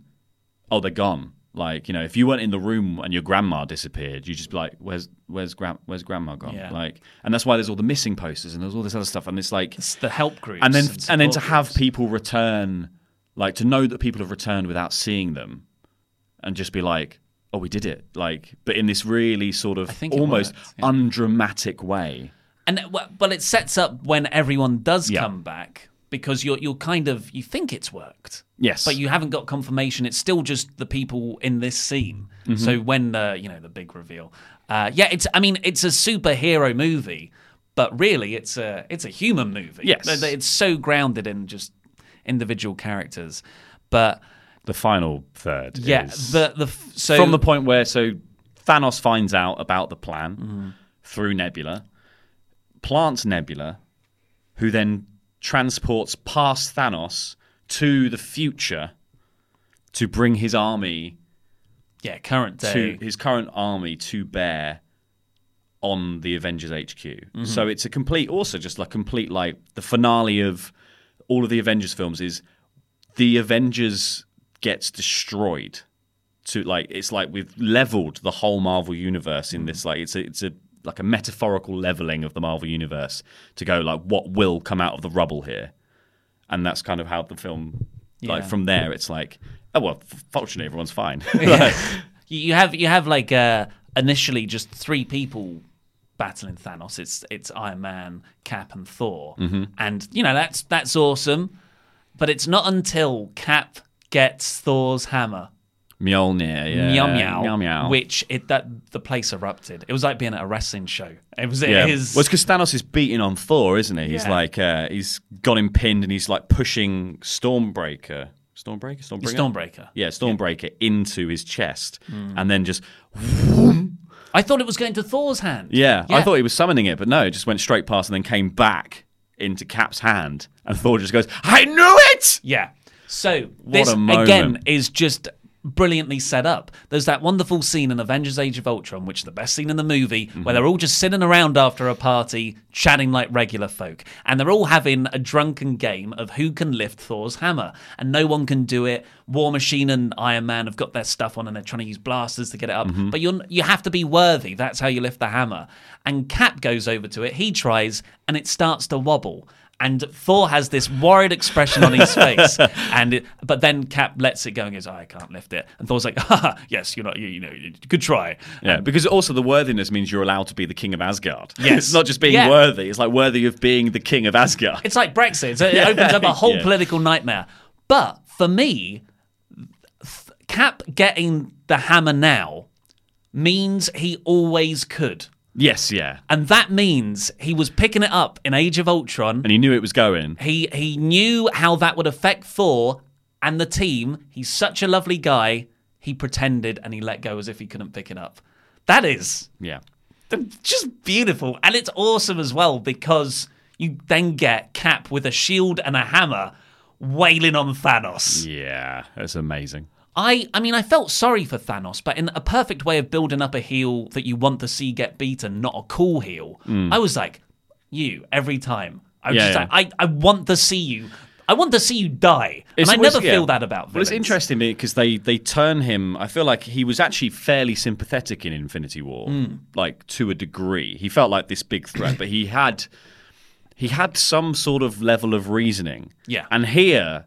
Speaker 5: oh they're gone like you know if you weren't in the room and your grandma disappeared you'd just be like where's where's gra- where's grandma gone
Speaker 4: Yeah.
Speaker 5: like and that's why there's all the missing posters and there's all this other stuff and it's like
Speaker 4: it's the help groups,
Speaker 5: and then
Speaker 4: and
Speaker 5: and then to have
Speaker 4: groups.
Speaker 5: people return like to know that people have returned without seeing them and just be like oh we did it like but in this really sort of almost
Speaker 4: works, yeah.
Speaker 5: undramatic way
Speaker 4: And well, but it sets up when everyone does
Speaker 5: Yeah.
Speaker 4: come back because you're you're kind of you think it's worked.
Speaker 5: Yes.
Speaker 4: But you haven't got confirmation. It's still just the people in this scene.
Speaker 5: Mhm.
Speaker 4: So when the you know the big reveal, uh, yeah, it's I mean it's a superhero movie, but really it's a it's a human movie.
Speaker 5: Yes.
Speaker 4: It's so grounded in just individual characters, but
Speaker 5: the final third.
Speaker 4: Yeah, the- the so-
Speaker 5: from the point where so Thanos finds out about the plan
Speaker 4: Mm-hmm.
Speaker 5: through Nebula, plants Nebula, who then transports past Thanos to the future to bring his army
Speaker 4: yeah, current day.
Speaker 5: to his current army to bear on the Avengers HQ.
Speaker 4: Mm-hmm.
Speaker 5: So it's a complete, also just like complete, like the finale of all of the Avengers films is the Avengers gets destroyed. To like, it's like we've leveled the whole Marvel universe
Speaker 4: Mm-hmm.
Speaker 5: in this. Like, it's a, it's a like a metaphorical leveling of the Marvel universe to go like what will come out of the rubble here, and that's kind of how the film. Like
Speaker 4: Yeah.
Speaker 5: from there, it's like, oh well, fortunately everyone's fine.
Speaker 4: You have you have like uh, initially just three people battling Thanos. It's it's Iron Man, Cap, and Thor,
Speaker 5: Mhm.
Speaker 4: and you know that's that's awesome. But it's not until Cap gets Thor's hammer,
Speaker 5: Mjolnir, yeah.
Speaker 4: meow meow,
Speaker 5: meow, meow.
Speaker 4: which it that the place erupted. It was like being at a wrestling show. It was
Speaker 5: yeah.
Speaker 4: his.
Speaker 5: Well, it's because Thanos is beating on Thor, isn't he? He's
Speaker 4: Yeah.
Speaker 5: like, uh, he's got him pinned and he's like pushing Stormbreaker. Stormbreaker? Stormbreaker?
Speaker 4: Stormbreaker.
Speaker 5: Yeah, Stormbreaker into his chest
Speaker 4: Mm.
Speaker 5: and then just.
Speaker 4: I thought it was going to Thor's hand.
Speaker 5: Yeah, I thought he was summoning it, but no, it just went straight past and then came back into Cap's hand. And Thor just goes, I knew it!
Speaker 4: Yeah. So this again is just brilliantly set up. There's that wonderful scene in Avengers: Age of Ultron, which is the best scene in the movie,
Speaker 5: Mm-hmm.
Speaker 4: where they're all just sitting around after a party, chatting like regular folk, and they're all having a drunken game of who can lift Thor's hammer, and no one can do it. War Machine and Iron Man have got their stuff on, and they're trying to use blasters to get it up,
Speaker 5: Mhm.
Speaker 4: but you you have to be worthy. That's how you lift the hammer. And Cap goes over to it. He tries, and it starts to wobble. And Thor has this worried expression on his face, and it, but then Cap lets it go and goes, oh, "I can't lift it." And Thor's like, "Haha, yes, you're not, you, you know, good try."
Speaker 5: Yeah, because also the worthiness means you're allowed to be the king of Asgard.
Speaker 4: Yes.
Speaker 5: it's not just being
Speaker 4: Yeah.
Speaker 5: worthy; it's like worthy of being the king of Asgard.
Speaker 4: It's like Brexit. So it
Speaker 5: Yeah.
Speaker 4: opens up a whole
Speaker 5: Yeah.
Speaker 4: political nightmare. But for me, Cap getting the hammer now means he always could.
Speaker 5: Yes, yeah,
Speaker 4: And that means he was picking it up in Age of Ultron.
Speaker 5: and he knew it was going.
Speaker 4: He he knew how that would affect Thor and the team. He's such a lovely guy. He pretended and he let go as if he couldn't pick it up. That is
Speaker 5: Yeah,
Speaker 4: just beautiful, and it's awesome as well because you then get Cap with a shield and a hammer wailing on Thanos.
Speaker 5: yeah, that's amazing.
Speaker 4: I I mean I felt sorry for Thanos, but in a perfect way of building up a heel that you want to see get beaten, not a cool heel.
Speaker 5: Mm.
Speaker 4: I was like, you every time. I was
Speaker 5: Yeah,
Speaker 4: just
Speaker 5: yeah.
Speaker 4: like, I, I want to see you. I want to see you die. And I
Speaker 5: It's-
Speaker 4: never
Speaker 5: yeah.
Speaker 4: feel that about
Speaker 5: Well, it's
Speaker 4: villains.
Speaker 5: interesting because they they turn him. I feel like he was actually fairly sympathetic in Infinity War,
Speaker 4: Mm.
Speaker 5: like to a degree. He felt like this big threat, but he had he had some sort of level of reasoning.
Speaker 4: Yeah.
Speaker 5: And here,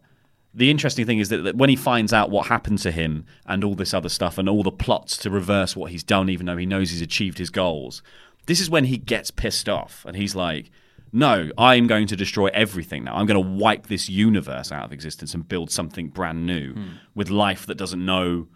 Speaker 5: the interesting thing is that, that when he finds out what happened to him and all this other stuff and all the plots to reverse what he's done, even though he knows he's achieved his goals, this is when he gets pissed off and he's like, no, I'm going to destroy everything now. I'm going to wipe this universe out of existence and build something brand new hmm. with life that doesn't know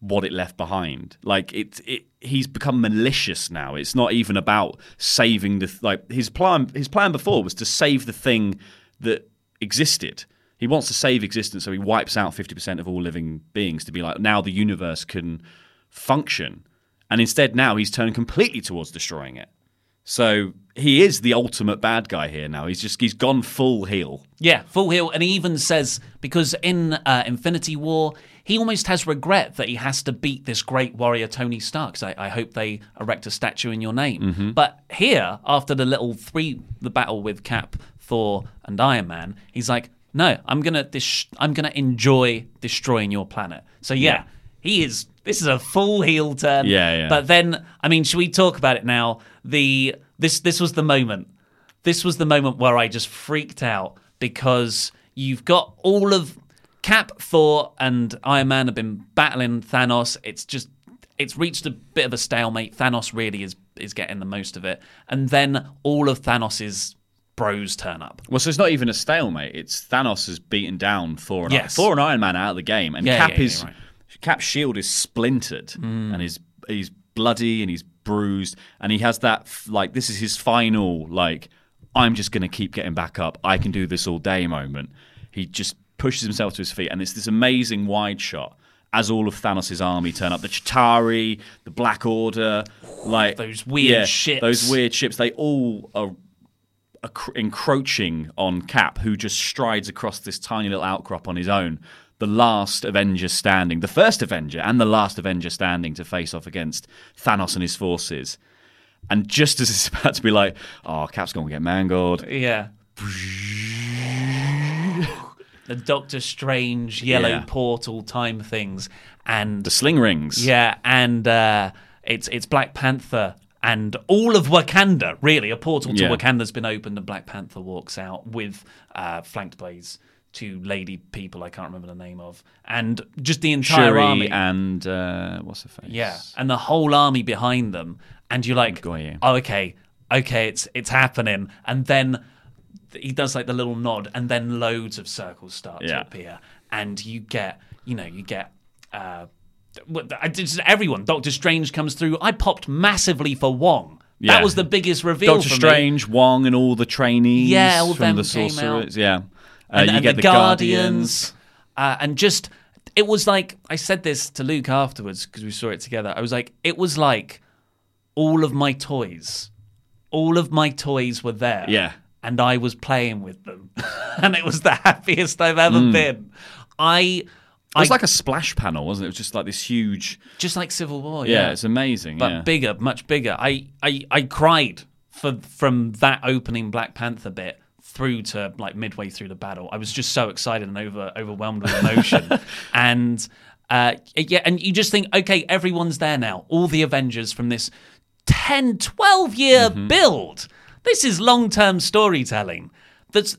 Speaker 5: what it left behind. Like it, it, he's become malicious now. It's not even about saving the like his plan. His plan before was to save the thing that existed. He wants to save existence, so he wipes out fifty percent of all living beings to be like now the universe can function, and instead now he's turned completely towards destroying it. So he is the ultimate bad guy here now. He's just he's gone full heel.
Speaker 4: Yeah, full heel. And he even says, because in uh, Infinity War, he almost has regret that he has to beat this great warrior, Tony Stark. 'cause I, I hope they erect a statue in your name.
Speaker 5: Mhm.
Speaker 4: But here, after the little three, the battle with Cap, Thor, and Iron Man, he's like, no, I'm gonna, dis- I'm gonna enjoy destroying your planet. So yeah,
Speaker 5: Yeah.
Speaker 4: he is. This is a full heel turn.
Speaker 5: Yeah, yeah.
Speaker 4: But then, I mean, should we talk about it now? The this this was the moment. This was the moment where I just freaked out because you've got all of Cap, Thor, and Iron Man have been battling Thanos. It's just it's reached a bit of a stalemate. Thanos really is is getting the most of it, and then all of Thanos's bros turn up.
Speaker 5: Well, so it's not even a stalemate. It's Thanos has beaten down Thor and
Speaker 4: Yes.
Speaker 5: Thor and Iron Man out of the game, and
Speaker 4: Yeah,
Speaker 5: Cap
Speaker 4: yeah,
Speaker 5: is
Speaker 4: right.
Speaker 5: Cap's shield is splintered,
Speaker 4: Mm.
Speaker 5: and he's he's bloody and he's bruised, and he has that like this is his final like I'm just going to keep getting back up. I can do this all day moment. He just pushes himself to his feet, and it's this amazing wide shot as all of Thanos' army turn up. The Chitauri, the Black Order, like
Speaker 4: Those weird
Speaker 5: yeah,
Speaker 4: ships.
Speaker 5: Those weird ships. They all are encroaching on Cap, who just strides across this tiny little outcrop on his own. The last Avenger standing, the first Avenger and the last Avenger standing to face off against Thanos and his forces. And just as it's about to be like, oh, Cap's going to get mangled.
Speaker 4: Yeah. the Doctor Strange yellow
Speaker 5: Yeah.
Speaker 4: portal time things and
Speaker 5: The sling rings.
Speaker 4: Yeah, and uh, it's it's Black Panther and all of Wakanda. Really, a portal to
Speaker 5: Yeah.
Speaker 4: Wakanda's been opened, and Black Panther walks out with uh, flanked by his two lady people I can't remember the name of, and just the entire
Speaker 5: Shuri
Speaker 4: army.
Speaker 5: and uh, what's her face?
Speaker 4: Yeah, and the whole army behind them, and you're like, oh, okay, okay, it's it's happening, and then he does like the little nod, and then loads of circles start to appear, and you get, you know, you get. Uh, what- I just everyone. Doctor Strange comes through. I popped massively for Wong.
Speaker 5: Yeah.
Speaker 4: That was the biggest reveal.
Speaker 5: Doctor
Speaker 4: for me. Strange.
Speaker 5: Strange, Wong, and all the trainees
Speaker 4: Yeah, all
Speaker 5: from the sorcerers. Yeah. Uh,
Speaker 4: and,
Speaker 5: you
Speaker 4: and
Speaker 5: get
Speaker 4: the,
Speaker 5: the
Speaker 4: Guardians, Uh, and just it was like I said this to Luke afterwards because we saw it together. I was like, it was like all of my toys, all of my toys were there.
Speaker 5: Yeah.
Speaker 4: and I was playing with them, and it was the happiest I've ever
Speaker 5: Mm.
Speaker 4: been. I.
Speaker 5: It was
Speaker 4: I-
Speaker 5: like a splash panel, wasn't it? It was just like this huge.
Speaker 4: just like Civil War.
Speaker 5: Yeah,
Speaker 4: Yeah,
Speaker 5: it's amazing.
Speaker 4: but
Speaker 5: yeah.
Speaker 4: bigger, much bigger. I, I, I cried for from that opening Black Panther bit through to like midway through the battle. I was just so excited and over overwhelmed with emotion, and uh, yeah, and you just think, okay, everyone's there now. All the Avengers from this 10, 12 year
Speaker 5: Mm-hmm.
Speaker 4: build. This is long term storytelling. That's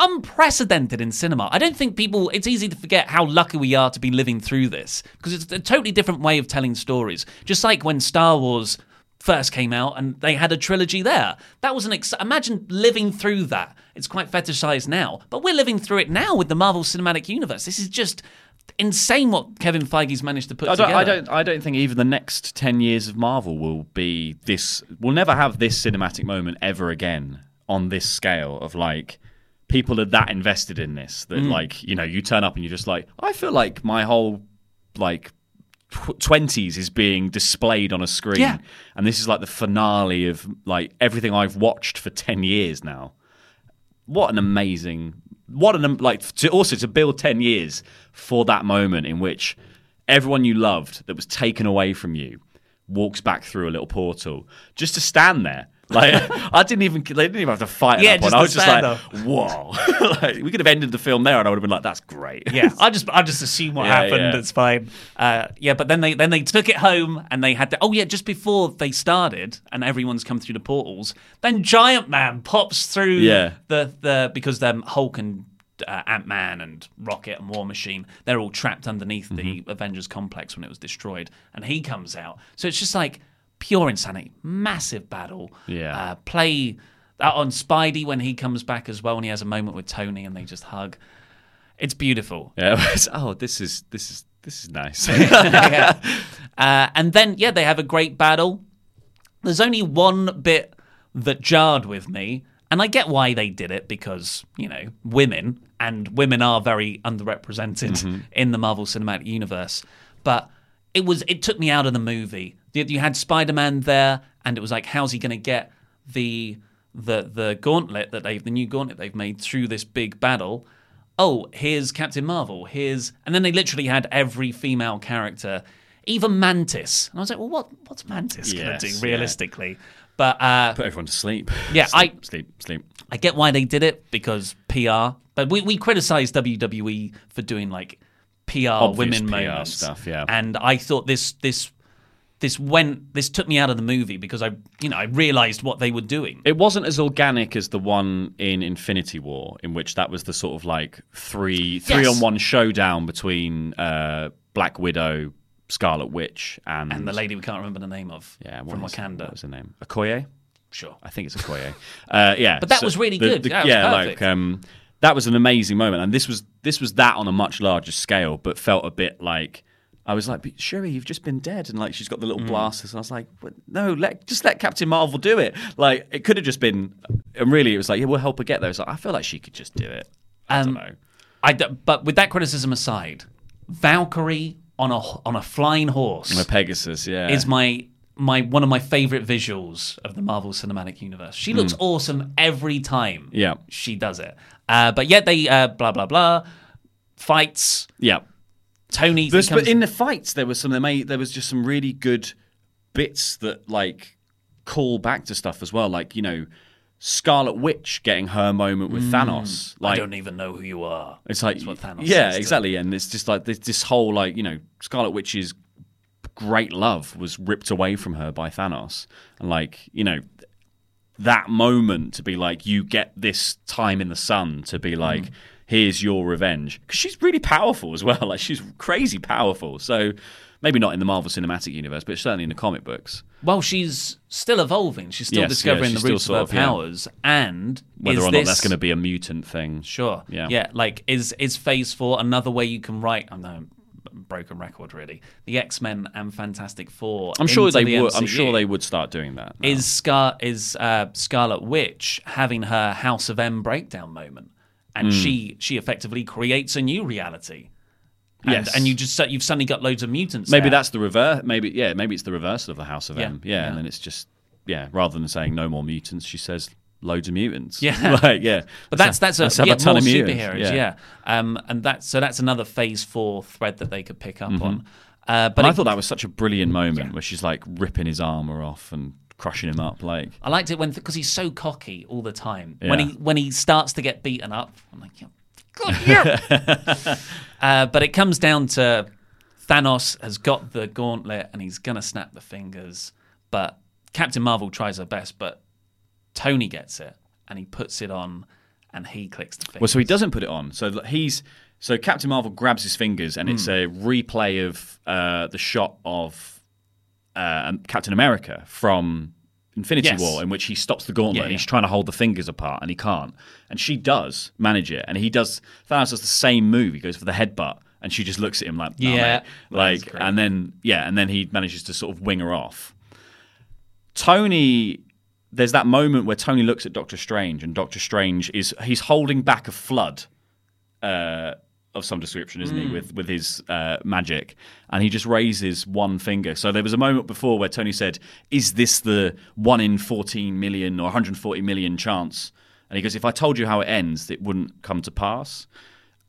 Speaker 4: unprecedented in cinema. I don't think people, it's easy to forget how lucky we are to be living through this because it's a totally different way of telling stories. Just like when Star Wars first came out and they had a trilogy there. That was an ex- imagine living through that. It's quite fetishized now, but we're living through it now with the Marvel Cinematic Universe. This is just insane what Kevin Feige's managed to put
Speaker 5: I don't,
Speaker 4: together.
Speaker 5: I don't. I don't think even the next ten years of Marvel will be this. We'll never have this cinematic moment ever again on this scale of like people are that invested in this that
Speaker 4: Mm.
Speaker 5: like you know you turn up and you're just like I feel like my whole like twenties is being displayed on a screen,
Speaker 4: Yeah.
Speaker 5: and this is like the finale of like everything I've watched for ten years now. What an amazing, what an like to also to build ten years for that moment in which everyone you loved that was taken away from you walks back through a little portal just to stand there. Like I didn't even they didn't even have to fight. At
Speaker 4: Yeah,
Speaker 5: that point.
Speaker 4: just
Speaker 5: I was just like, whoa. like, we could have ended the film there, and I would have been like, that's great.
Speaker 4: yeah, I just I just assume what
Speaker 5: Yeah,
Speaker 4: happened.
Speaker 5: yeah.
Speaker 4: It's fine. Uh, yeah, but then they then they took it home and they had to. Oh yeah, just before they started and everyone's come through the portals, then Giant Man pops through.
Speaker 5: Yeah.
Speaker 4: The the because then Hulk and uh, Ant Man and Rocket and War Machine they're all trapped underneath the Avengers complex when it was destroyed, and he comes out. So it's just like pure insanity, massive battle.
Speaker 5: Yeah.
Speaker 4: Uh, play that on Spidey when he comes back as well, and he has a moment with Tony, and they just hug. It's beautiful.
Speaker 5: Yeah. it oh, this is this is this is nice.
Speaker 4: yeah. Uh, and then, yeah, they have a great battle. There's only one bit that jarred with me, and I get why they did it because, you know, women, and women are very underrepresented
Speaker 5: Mhm.
Speaker 4: in the Marvel Cinematic Universe. But it was it took me out of the movie. You had Spider Man there, and it was like, how's he going to get the the the gauntlet that they've the new gauntlet they've made through this big battle? Oh, here's Captain Marvel. Here's and then they literally had every female character, even Mantis. And I was like, well, what what's Mantis going to do realistically? But uh,
Speaker 5: Put everyone to sleep.
Speaker 4: Yeah, I
Speaker 5: sleep, sleep, sleep.
Speaker 4: I get why they did it because PR. But we, we criticize WWE for doing like PR
Speaker 5: Obvious
Speaker 4: women
Speaker 5: PR
Speaker 4: moments
Speaker 5: stuff, yeah.
Speaker 4: And I thought this this this went this took me out of the movie because I you know I realized what they were doing.
Speaker 5: It wasn't as organic as the one in Infinity War, in which that was the sort of like three three
Speaker 4: Yes.
Speaker 5: on one showdown between uh, Black Widow, Scarlet Witch, and
Speaker 4: And the lady we can't remember the name of
Speaker 5: yeah, what
Speaker 4: from
Speaker 5: was-
Speaker 4: Wakanda.
Speaker 5: What was her name? Okoye.
Speaker 4: Sure.
Speaker 5: I think it's Okoye. Uh, yeah,
Speaker 4: But that was really good. That was
Speaker 5: yeah,
Speaker 4: perfect.
Speaker 5: like um, that was an amazing moment, and this was this was that on a much larger scale, but felt a bit like. I was like, but Shuri, you've just been dead, and like she's got the
Speaker 4: Mm.
Speaker 5: little blasters. And I was like, no, let just let Captain Marvel do it. Like it could have just been, and really, it was like, yeah, we'll help her get there. It's like I feel like she could just do it. I don't
Speaker 4: Um,
Speaker 5: know.
Speaker 4: I d- but with that criticism aside, Valkyrie on a on a flying horse
Speaker 5: A Pegasus, yeah,
Speaker 4: is my my one of my favorite visuals of the Marvel Cinematic Universe. She looks
Speaker 5: Mm.
Speaker 4: awesome every time.
Speaker 5: Yeah.
Speaker 4: she does it. Uh, but yet they uh, blah blah blah fights.
Speaker 5: yeah.
Speaker 4: Tony. Becomes-
Speaker 5: but in the fights, there was some. There, may, there was just some really good bits that like call back to stuff as well. Like you know, Scarlet Witch getting her moment with Thanos.
Speaker 4: Mm. I don't even know who you are.
Speaker 5: it's like
Speaker 4: That's what Thanos
Speaker 5: yeah, exactly. And it's just like this, this whole like you know Scarlet Witch's great love was ripped away from her by Thanos, and like you know that moment to be like you get this time in the sun to be like
Speaker 4: Mm.
Speaker 5: Here's your revenge because she's really powerful as well like she's crazy powerful so maybe not in the marvel cinematic universe but certainly in the comic books
Speaker 4: Well, she's still evolving. She's still
Speaker 5: Yes,
Speaker 4: discovering
Speaker 5: yeah, she's
Speaker 4: the roots of her
Speaker 5: of, yeah.
Speaker 4: powers. And
Speaker 5: whether
Speaker 4: is
Speaker 5: or not
Speaker 4: this,
Speaker 5: that's going to be a mutant thing
Speaker 4: Sure.
Speaker 5: Yeah.
Speaker 4: Yeah. Like, is is Phase Four another way you can write? I'm know, broken record really. The X Men and Fantastic Four.
Speaker 5: i'm sure they
Speaker 4: the
Speaker 5: would i'm sure they would start doing that now.
Speaker 4: Is Scar is uh, Scarlet Witch having her House of M breakdown moment, and
Speaker 5: Mm.
Speaker 4: she she effectively creates a new reality. And,
Speaker 5: Yes.
Speaker 4: and you just you've suddenly got loads of mutants.
Speaker 5: maybe
Speaker 4: there.
Speaker 5: that's the reverse maybe yeah maybe it's the reversal of the house of
Speaker 4: Yeah,
Speaker 5: m yeah,
Speaker 4: yeah.
Speaker 5: and then it's just yeah rather than saying no more mutants she says loads of mutants
Speaker 4: Yeah.
Speaker 5: like yeah
Speaker 4: But that's that's a
Speaker 5: Let's have
Speaker 4: yeah,
Speaker 5: a ton
Speaker 4: more
Speaker 5: of mutants.
Speaker 4: superheroes, yeah. Um, and that's so that's another Phase Four thread that they could pick up on. Uh, but
Speaker 5: But I thought that was such a brilliant moment where she's like ripping his armor off and crushing him up. Like,
Speaker 4: I liked it when because he's so cocky all the time. When he when he starts to get beaten up, I'm like, yeah, good, yeah. uh, but it comes down to Thanos has got the gauntlet and he's gonna snap the fingers. But Captain Marvel tries her best, but Tony gets it and he puts it on and he clicks the fingers.
Speaker 5: well, so he doesn't put it on. So he's so Captain Marvel grabs his fingers and it's
Speaker 4: Hmm.
Speaker 5: a replay of uh, the shot of uh, Captain America from Infinity
Speaker 4: Yes.
Speaker 5: War, in which he stops the gauntlet
Speaker 4: Yeah,
Speaker 5: and he's
Speaker 4: yeah.
Speaker 5: trying to hold the fingers apart and he can't. And she does manage it, and he does. Thanos does the same move. He goes for the headbutt, and she just looks at him like, "Nah,
Speaker 4: Yeah,
Speaker 5: mate." like, and then yeah, and then he manages to sort of wing her off. Tony, there's that moment where Tony looks at Doctor Strange, and Doctor Strange is he's holding back a flood uh, of some description, isn't he,
Speaker 4: Mm.
Speaker 5: with with his uh, magic, and he just raises one finger. So there was a moment before where Tony said, "Is this the one in 14 million or 140 million chance?" And he goes, "If I told you how it ends, it wouldn't come to pass."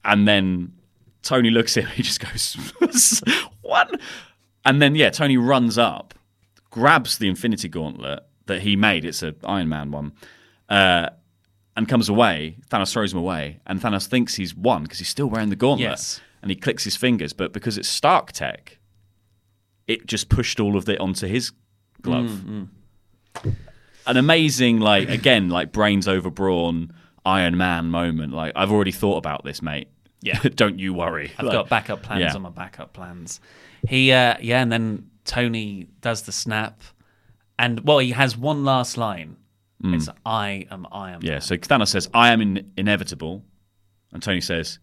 Speaker 5: And then Tony looks at him, he just goes, "One." And then yeah, Tony runs up, grabs the Infinity Gauntlet that he made. It's a Iron Man one. Uh, and comes away. Thanos throws him away, and Thanos thinks he's won because he's still wearing the gauntlet.
Speaker 4: Yes.
Speaker 5: And he clicks his fingers, but because it's Stark tech, it just pushed all of it onto his glove.
Speaker 4: Mm,
Speaker 5: An amazing, like again, like brains over brawn Iron Man moment. Like I've already thought about this, mate.
Speaker 4: Yeah.
Speaker 5: don't you worry.
Speaker 4: I've
Speaker 5: Like,
Speaker 4: got backup plans
Speaker 5: yeah.
Speaker 4: on my backup plans. He, uh, yeah, and then Tony does the snap, and well, he has one last line.
Speaker 5: Mm.
Speaker 4: It's "I am Iron." Man.
Speaker 5: Yeah, so Thanos says, I am in- inevitable. And Tony says,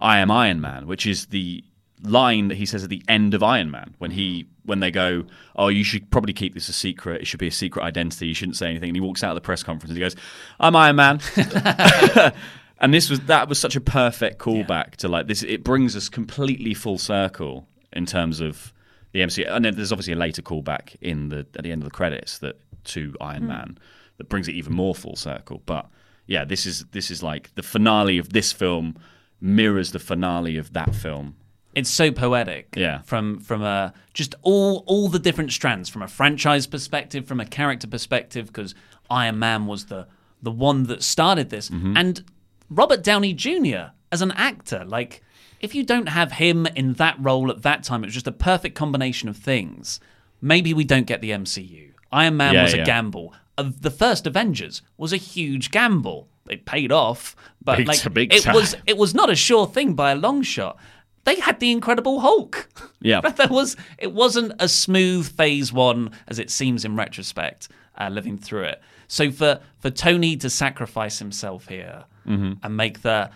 Speaker 5: I am Iron Man, which is the line that he says at the end of Iron Man when he when they go, Oh, you should probably keep this a secret. It should be a secret identity. You shouldn't say anything. And he walks out of the press conference and he goes, I'm Iron Man. and this was that was such a perfect callback to like this it brings us completely full circle in terms of the MCU. And then there's obviously a later callback in the at the end of the credits that to Iron
Speaker 4: Hmm.
Speaker 5: Man that brings it even more full circle. But yeah, this is this is like the finale of this film mirrors the finale of that film.
Speaker 4: It's so poetic.
Speaker 5: Yeah.
Speaker 4: From from a just all all the different strands from a franchise perspective, from a character perspective, because Iron Man was the the one that started this,
Speaker 5: Mm-hmm.
Speaker 4: and Robert Downey Jr. as an actor, like. If you don't have him in that role at that time, it was just a perfect combination of things. Maybe we don't get the MCU. Iron Man
Speaker 5: Yeah,
Speaker 4: was
Speaker 5: yeah.
Speaker 4: a gamble. The first Avengers was a huge gamble. It paid off, but
Speaker 5: Big-
Speaker 4: like
Speaker 5: big
Speaker 4: it
Speaker 5: time.
Speaker 4: was it was not a sure thing by a long shot. They had the Incredible Hulk.
Speaker 5: Yeah.
Speaker 4: there was it wasn't a smooth phase one as it seems in retrospect. uh, living through it. So for for Tony to sacrifice himself here
Speaker 5: Mhm.
Speaker 4: and make the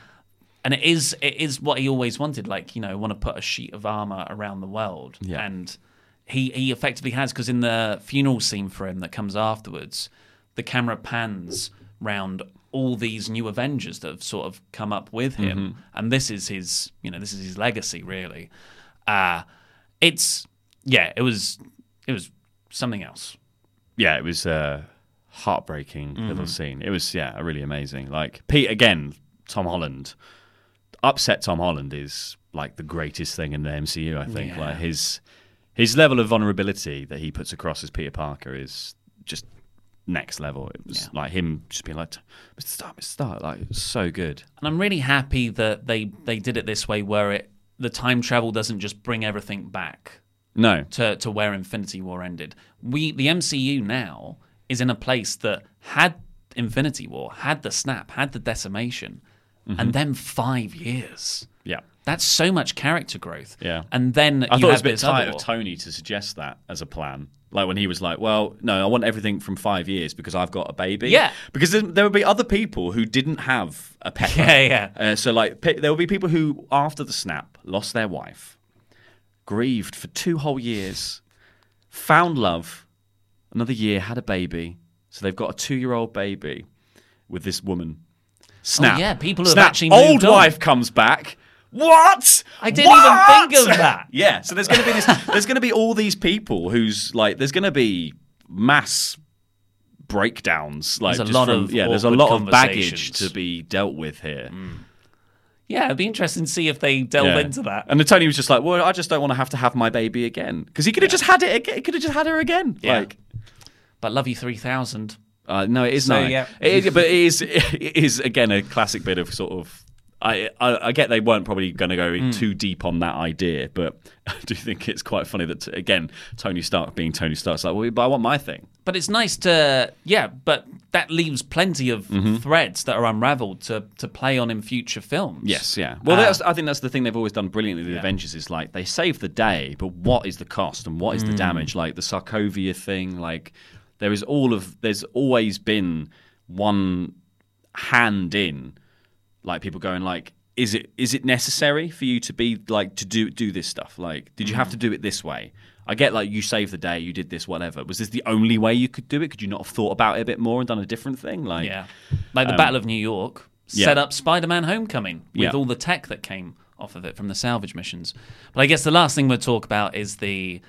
Speaker 4: and it is it is what he always wanted. Like you know, want to put a sheet of armor around the world,
Speaker 5: Yeah.
Speaker 4: and he he effectively has because in the funeral scene for him that comes afterwards, the camera pans round all these new Avengers that have sort of come up with him,
Speaker 5: Mhm.
Speaker 4: and this is his you know this is his legacy really. Uh it's yeah, it was it was something else.
Speaker 5: yeah, it was a heartbreaking little
Speaker 4: Mhm.
Speaker 5: scene. It was yeah, really amazing. Like Pete again, Tom Holland, upset Tom Holland is like the greatest thing in the MCU. I think
Speaker 4: Yeah.
Speaker 5: like his his level of vulnerability that he puts across as Peter Parker is just next level. It was like him just being like, "Mr. Stark, Mr. Stark," like it's so good.
Speaker 4: And I'm really happy that they they did it this way where it the time travel doesn't just bring everything back.
Speaker 5: No.
Speaker 4: To to where Infinity War ended. We the MCU now is in a place that had Infinity War, had the snap, had the decimation,
Speaker 5: Mhm.
Speaker 4: and then five years.
Speaker 5: Yeah.
Speaker 4: That's so much character growth.
Speaker 5: Yeah.
Speaker 4: And then
Speaker 5: I
Speaker 4: you
Speaker 5: thought it was
Speaker 4: have
Speaker 5: a bit tight of. Tony to suggest that as a plan. Like when he was like, "Well, no, I want everything from five years because I've got a baby."
Speaker 4: Yeah.
Speaker 5: because there, would be other people who didn't have a pet.
Speaker 4: Yeah, yeah.
Speaker 5: Uh, so like, there will be people who, after the snap, lost their wife, grieved for two whole years, found love, another year, had a baby. So they've got a two-year-old baby with this woman. Snap.
Speaker 4: Oh, yeah, people who have
Speaker 5: Snap.
Speaker 4: actually
Speaker 5: Old
Speaker 4: on.
Speaker 5: wife comes back. What?
Speaker 4: I didn't
Speaker 5: What?
Speaker 4: even think of that.
Speaker 5: yeah. So there's going to be this. there's going to be all these people who's like. There's going to be mass breakdowns. Like
Speaker 4: There's a
Speaker 5: just
Speaker 4: lot
Speaker 5: from-
Speaker 4: of
Speaker 5: yeah. There's a lot of baggage to be dealt with here.
Speaker 4: Yeah, it'd be interesting to see if they delve
Speaker 5: Yeah.
Speaker 4: into that.
Speaker 5: And Tony was just like, "Well, I just don't want to have to have my baby again because he could have just had it. Again. He could have just had her again.
Speaker 4: Yeah.
Speaker 5: Like,
Speaker 4: But Love You Three Thousand.
Speaker 5: uh, no, it is
Speaker 4: So,
Speaker 5: not.
Speaker 4: yeah.
Speaker 5: It is, but it is. It is again a classic bit of sort of. I, I, I get they weren't probably going to go
Speaker 4: Hmm.
Speaker 5: too deep on that idea, but I do think it's quite funny that again Tony Stark being Tony Stark's like, well, but I want my thing.
Speaker 4: But it's nice to yeah, but that leaves plenty of
Speaker 5: Mhm.
Speaker 4: threads that are unravelled to to play on in future films.
Speaker 5: Yes, yeah. Well,
Speaker 4: Uh,
Speaker 5: that's, I think that's the thing they've always done brilliantly with the Avengers is like they save the day, but what is the cost and what is the
Speaker 4: Mm.
Speaker 5: damage? Like the Sokovia thing, like there is all of there's always been one hand in, like people going like, is it is it necessary for you to be like to do do this stuff? Like, did you have to do it this way? I get like you saved the day, you did this, whatever. Was this the only way you could do it? Could you not have thought about it a bit more and done a different thing? Like,
Speaker 4: yeah, like the
Speaker 5: um,
Speaker 4: Battle of New York
Speaker 5: yeah.
Speaker 4: set up Spider-Man: Homecoming with
Speaker 5: Yeah.
Speaker 4: all the tech that came off of it from the salvage missions. But I guess the last thing we'll talk about is the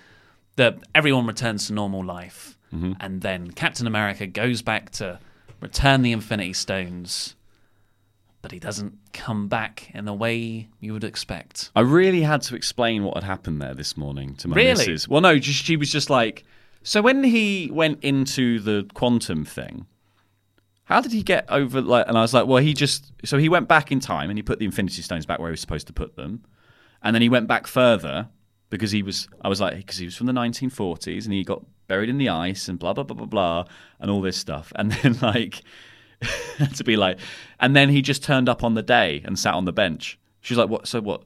Speaker 4: the everyone returns to normal life,
Speaker 5: Mm-hmm.
Speaker 4: and then Captain America goes back to return the Infinity Stones, but he doesn't come back in the way you would expect.
Speaker 5: I really had to explain what had happened there this morning to my
Speaker 4: Really?
Speaker 5: missus. Well, no, just, she was just like, so when he went into the quantum thing, how did he get over? Like, and I was like, well, he just so he went back in time and he put the Infinity Stones back where he was supposed to put them, and then he went back further because he was. I was like, because he was from the 1940s and he got buried in the ice and blah blah blah blah blah and all this stuff, and then like to be like, and then he just turned up on the day and sat on the bench. She's like, what? So what?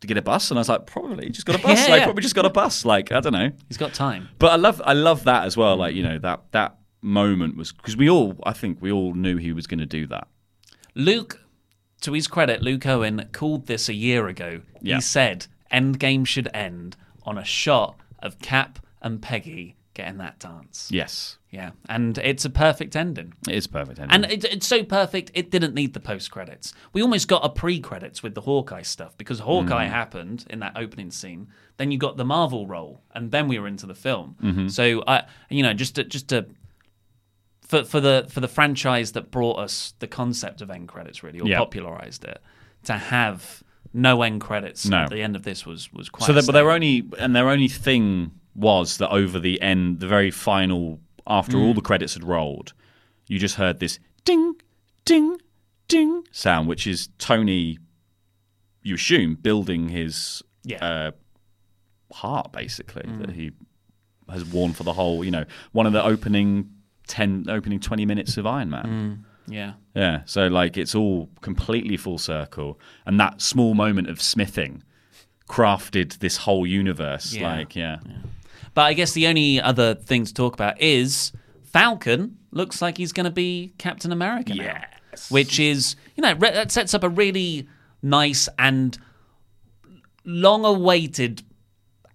Speaker 5: To get a bus? And I was like, probably just got a bus.
Speaker 4: Yeah,
Speaker 5: like
Speaker 4: yeah.
Speaker 5: probably just got a bus. Like I don't know.
Speaker 4: He's got time.
Speaker 5: But I love I love that as well. Like you know that that moment was because we all I think we all knew he was going to do that.
Speaker 4: Luke, to his credit, Luke Owen called this a year ago.
Speaker 5: Yeah.
Speaker 4: He said Endgame should end on a shot of Cap and Peggy getting that dance.
Speaker 5: Yes,
Speaker 4: Yeah, and it's a perfect ending.
Speaker 5: it is perfect. Ending.
Speaker 4: And it, it's so perfect, it didn't need the post credits. We almost got a pre credits with the Hawkeye stuff because Hawkeye
Speaker 5: Mm.
Speaker 4: happened in that opening scene. Then you got the Marvel role, and then we were into the film.
Speaker 5: Mhm.
Speaker 4: So I, you know, just to, just to for for the for the franchise that brought us the concept of end credits really or
Speaker 5: Yeah.
Speaker 4: popularized it to have no end credits
Speaker 5: No.
Speaker 4: at the end of this was was quite.
Speaker 5: so
Speaker 4: a
Speaker 5: but their only and their only thing was that over the end, the very final, after all
Speaker 4: Mm.
Speaker 5: the credits had rolled, you just heard this ding, ding, ding sound, which is Tony. You assume building his
Speaker 4: Yeah.
Speaker 5: uh, heart, basically
Speaker 4: Mm.
Speaker 5: that he has worn for the whole. You know, one of the opening ten, opening twenty minutes of Iron Man.
Speaker 4: Mm, yeah.
Speaker 5: Yeah, so like it's all completely full circle, and that small moment of smithing crafted this whole universe.
Speaker 4: Yeah.
Speaker 5: Like, yeah,
Speaker 4: But I guess the only other thing to talk about is Falcon looks like he's going to be Captain America now. Which is, you know, re- that sets up a really nice and long awaited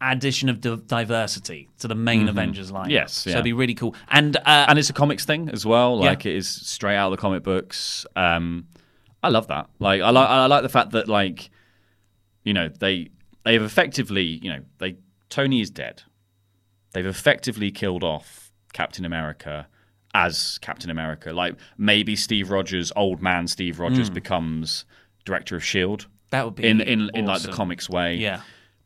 Speaker 4: addition of di- diversity to the main
Speaker 5: Mhm.
Speaker 4: Avengers line.
Speaker 5: Yes,
Speaker 4: So
Speaker 5: yeah.
Speaker 4: it'd be really cool. And uh,
Speaker 5: and it's a comics thing as well.
Speaker 4: Yeah.
Speaker 5: Like it is straight out of the comic books. Um, I love that. Like I like I like the fact that like you know they they have effectively you know they Tony is dead. They've effectively killed off Captain America as Captain America. Like maybe Steve Rogers, old man Steve Rogers,
Speaker 4: Mm.
Speaker 5: becomes director of Shield.
Speaker 4: That would be
Speaker 5: in in in like the comics way.
Speaker 4: Yeah.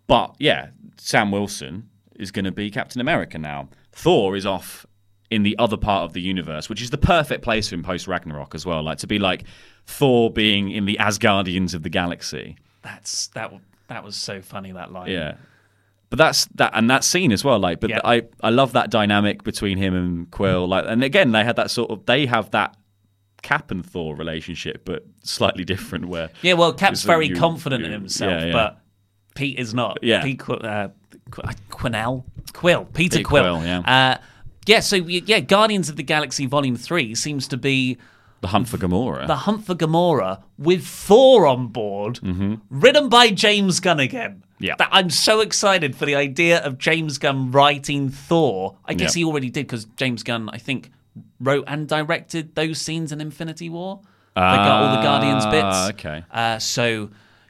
Speaker 5: But yeah, Sam Wilson is going to be Captain America now. Thor is off in the other part of the universe, which is the perfect place for him post Ragnarok as well. Like to be like Thor being in the Asgardians of the galaxy.
Speaker 4: that's that. That was so funny. That line.
Speaker 5: Yeah. But that's that and that scene as well. Like, but
Speaker 4: Yeah.
Speaker 5: I I love that dynamic between him and Quill. Like, and again, they had that sort of they have that Cap and Thor relationship, but slightly different. Where
Speaker 4: Yeah, well, Cap's very
Speaker 5: you-
Speaker 4: confident in himself,
Speaker 5: yeah, yeah.
Speaker 4: but Pete is not.
Speaker 5: Yeah.
Speaker 4: Pete, uh, Qu- Quinnell, Quill, Peter
Speaker 5: Pete
Speaker 4: Quill.
Speaker 5: Quill, yeah.
Speaker 4: Uh, yeah. So yeah, Guardians of the Galaxy Volume Three seems to be
Speaker 5: the hunt for Gamora.
Speaker 4: the hunt for Gamora with Thor on board, written by James Gunn again.
Speaker 5: Mm-hmm. Yeah.
Speaker 4: That I'm so excited for the idea of James Gunn writing Thor. I guess
Speaker 5: Yeah.
Speaker 4: he already did because James Gunn, I think, wrote and directed those scenes in Infinity War. They got all the Guardians
Speaker 5: Ah,
Speaker 4: bits.
Speaker 5: okay.
Speaker 4: Uh, so,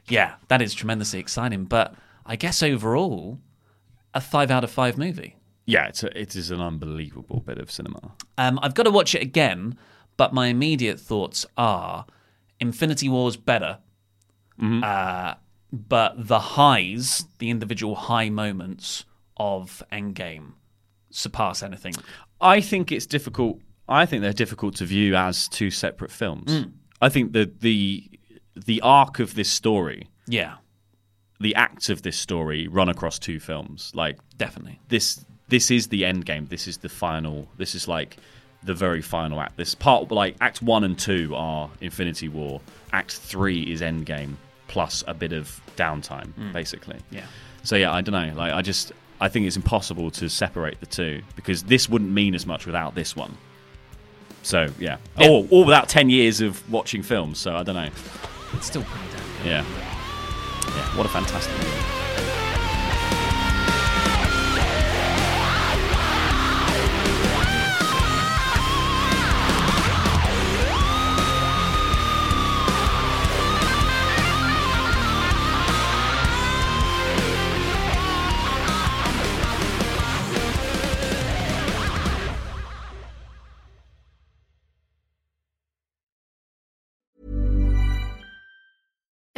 Speaker 4: yeah, that is tremendously exciting. But I guess overall, a five out of five movie.
Speaker 5: yeah, it's a, it is an unbelievable bit of cinema.
Speaker 4: Um, I've got to watch it again, but my immediate thoughts are Infinity War's better.
Speaker 5: Mm-hmm.
Speaker 4: Uh, but the highs, the individual high moments of Endgame, surpass anything.
Speaker 5: I think it's difficult. I think they're difficult to view as two separate films.
Speaker 4: Mm.
Speaker 5: I think the the the arc of this story,
Speaker 4: Yeah,
Speaker 5: the acts of this story, run across two films. Like
Speaker 4: definitely.
Speaker 5: this this is the end game. This is the final. This is like the very final act. This part like Act One and Two are Infinity War. Act Three is Endgame plus a bit of downtime,
Speaker 4: Mm.
Speaker 5: basically.
Speaker 4: Yeah.
Speaker 5: So yeah, I don't know. Like I just I think it's impossible to separate the two because this wouldn't mean as much without this one. So yeah,
Speaker 4: Yeah.
Speaker 5: Or, or without ten years of watching films. So I don't know.
Speaker 4: It's still pretty damn good.
Speaker 5: Yeah, yeah. What a fantastic movie.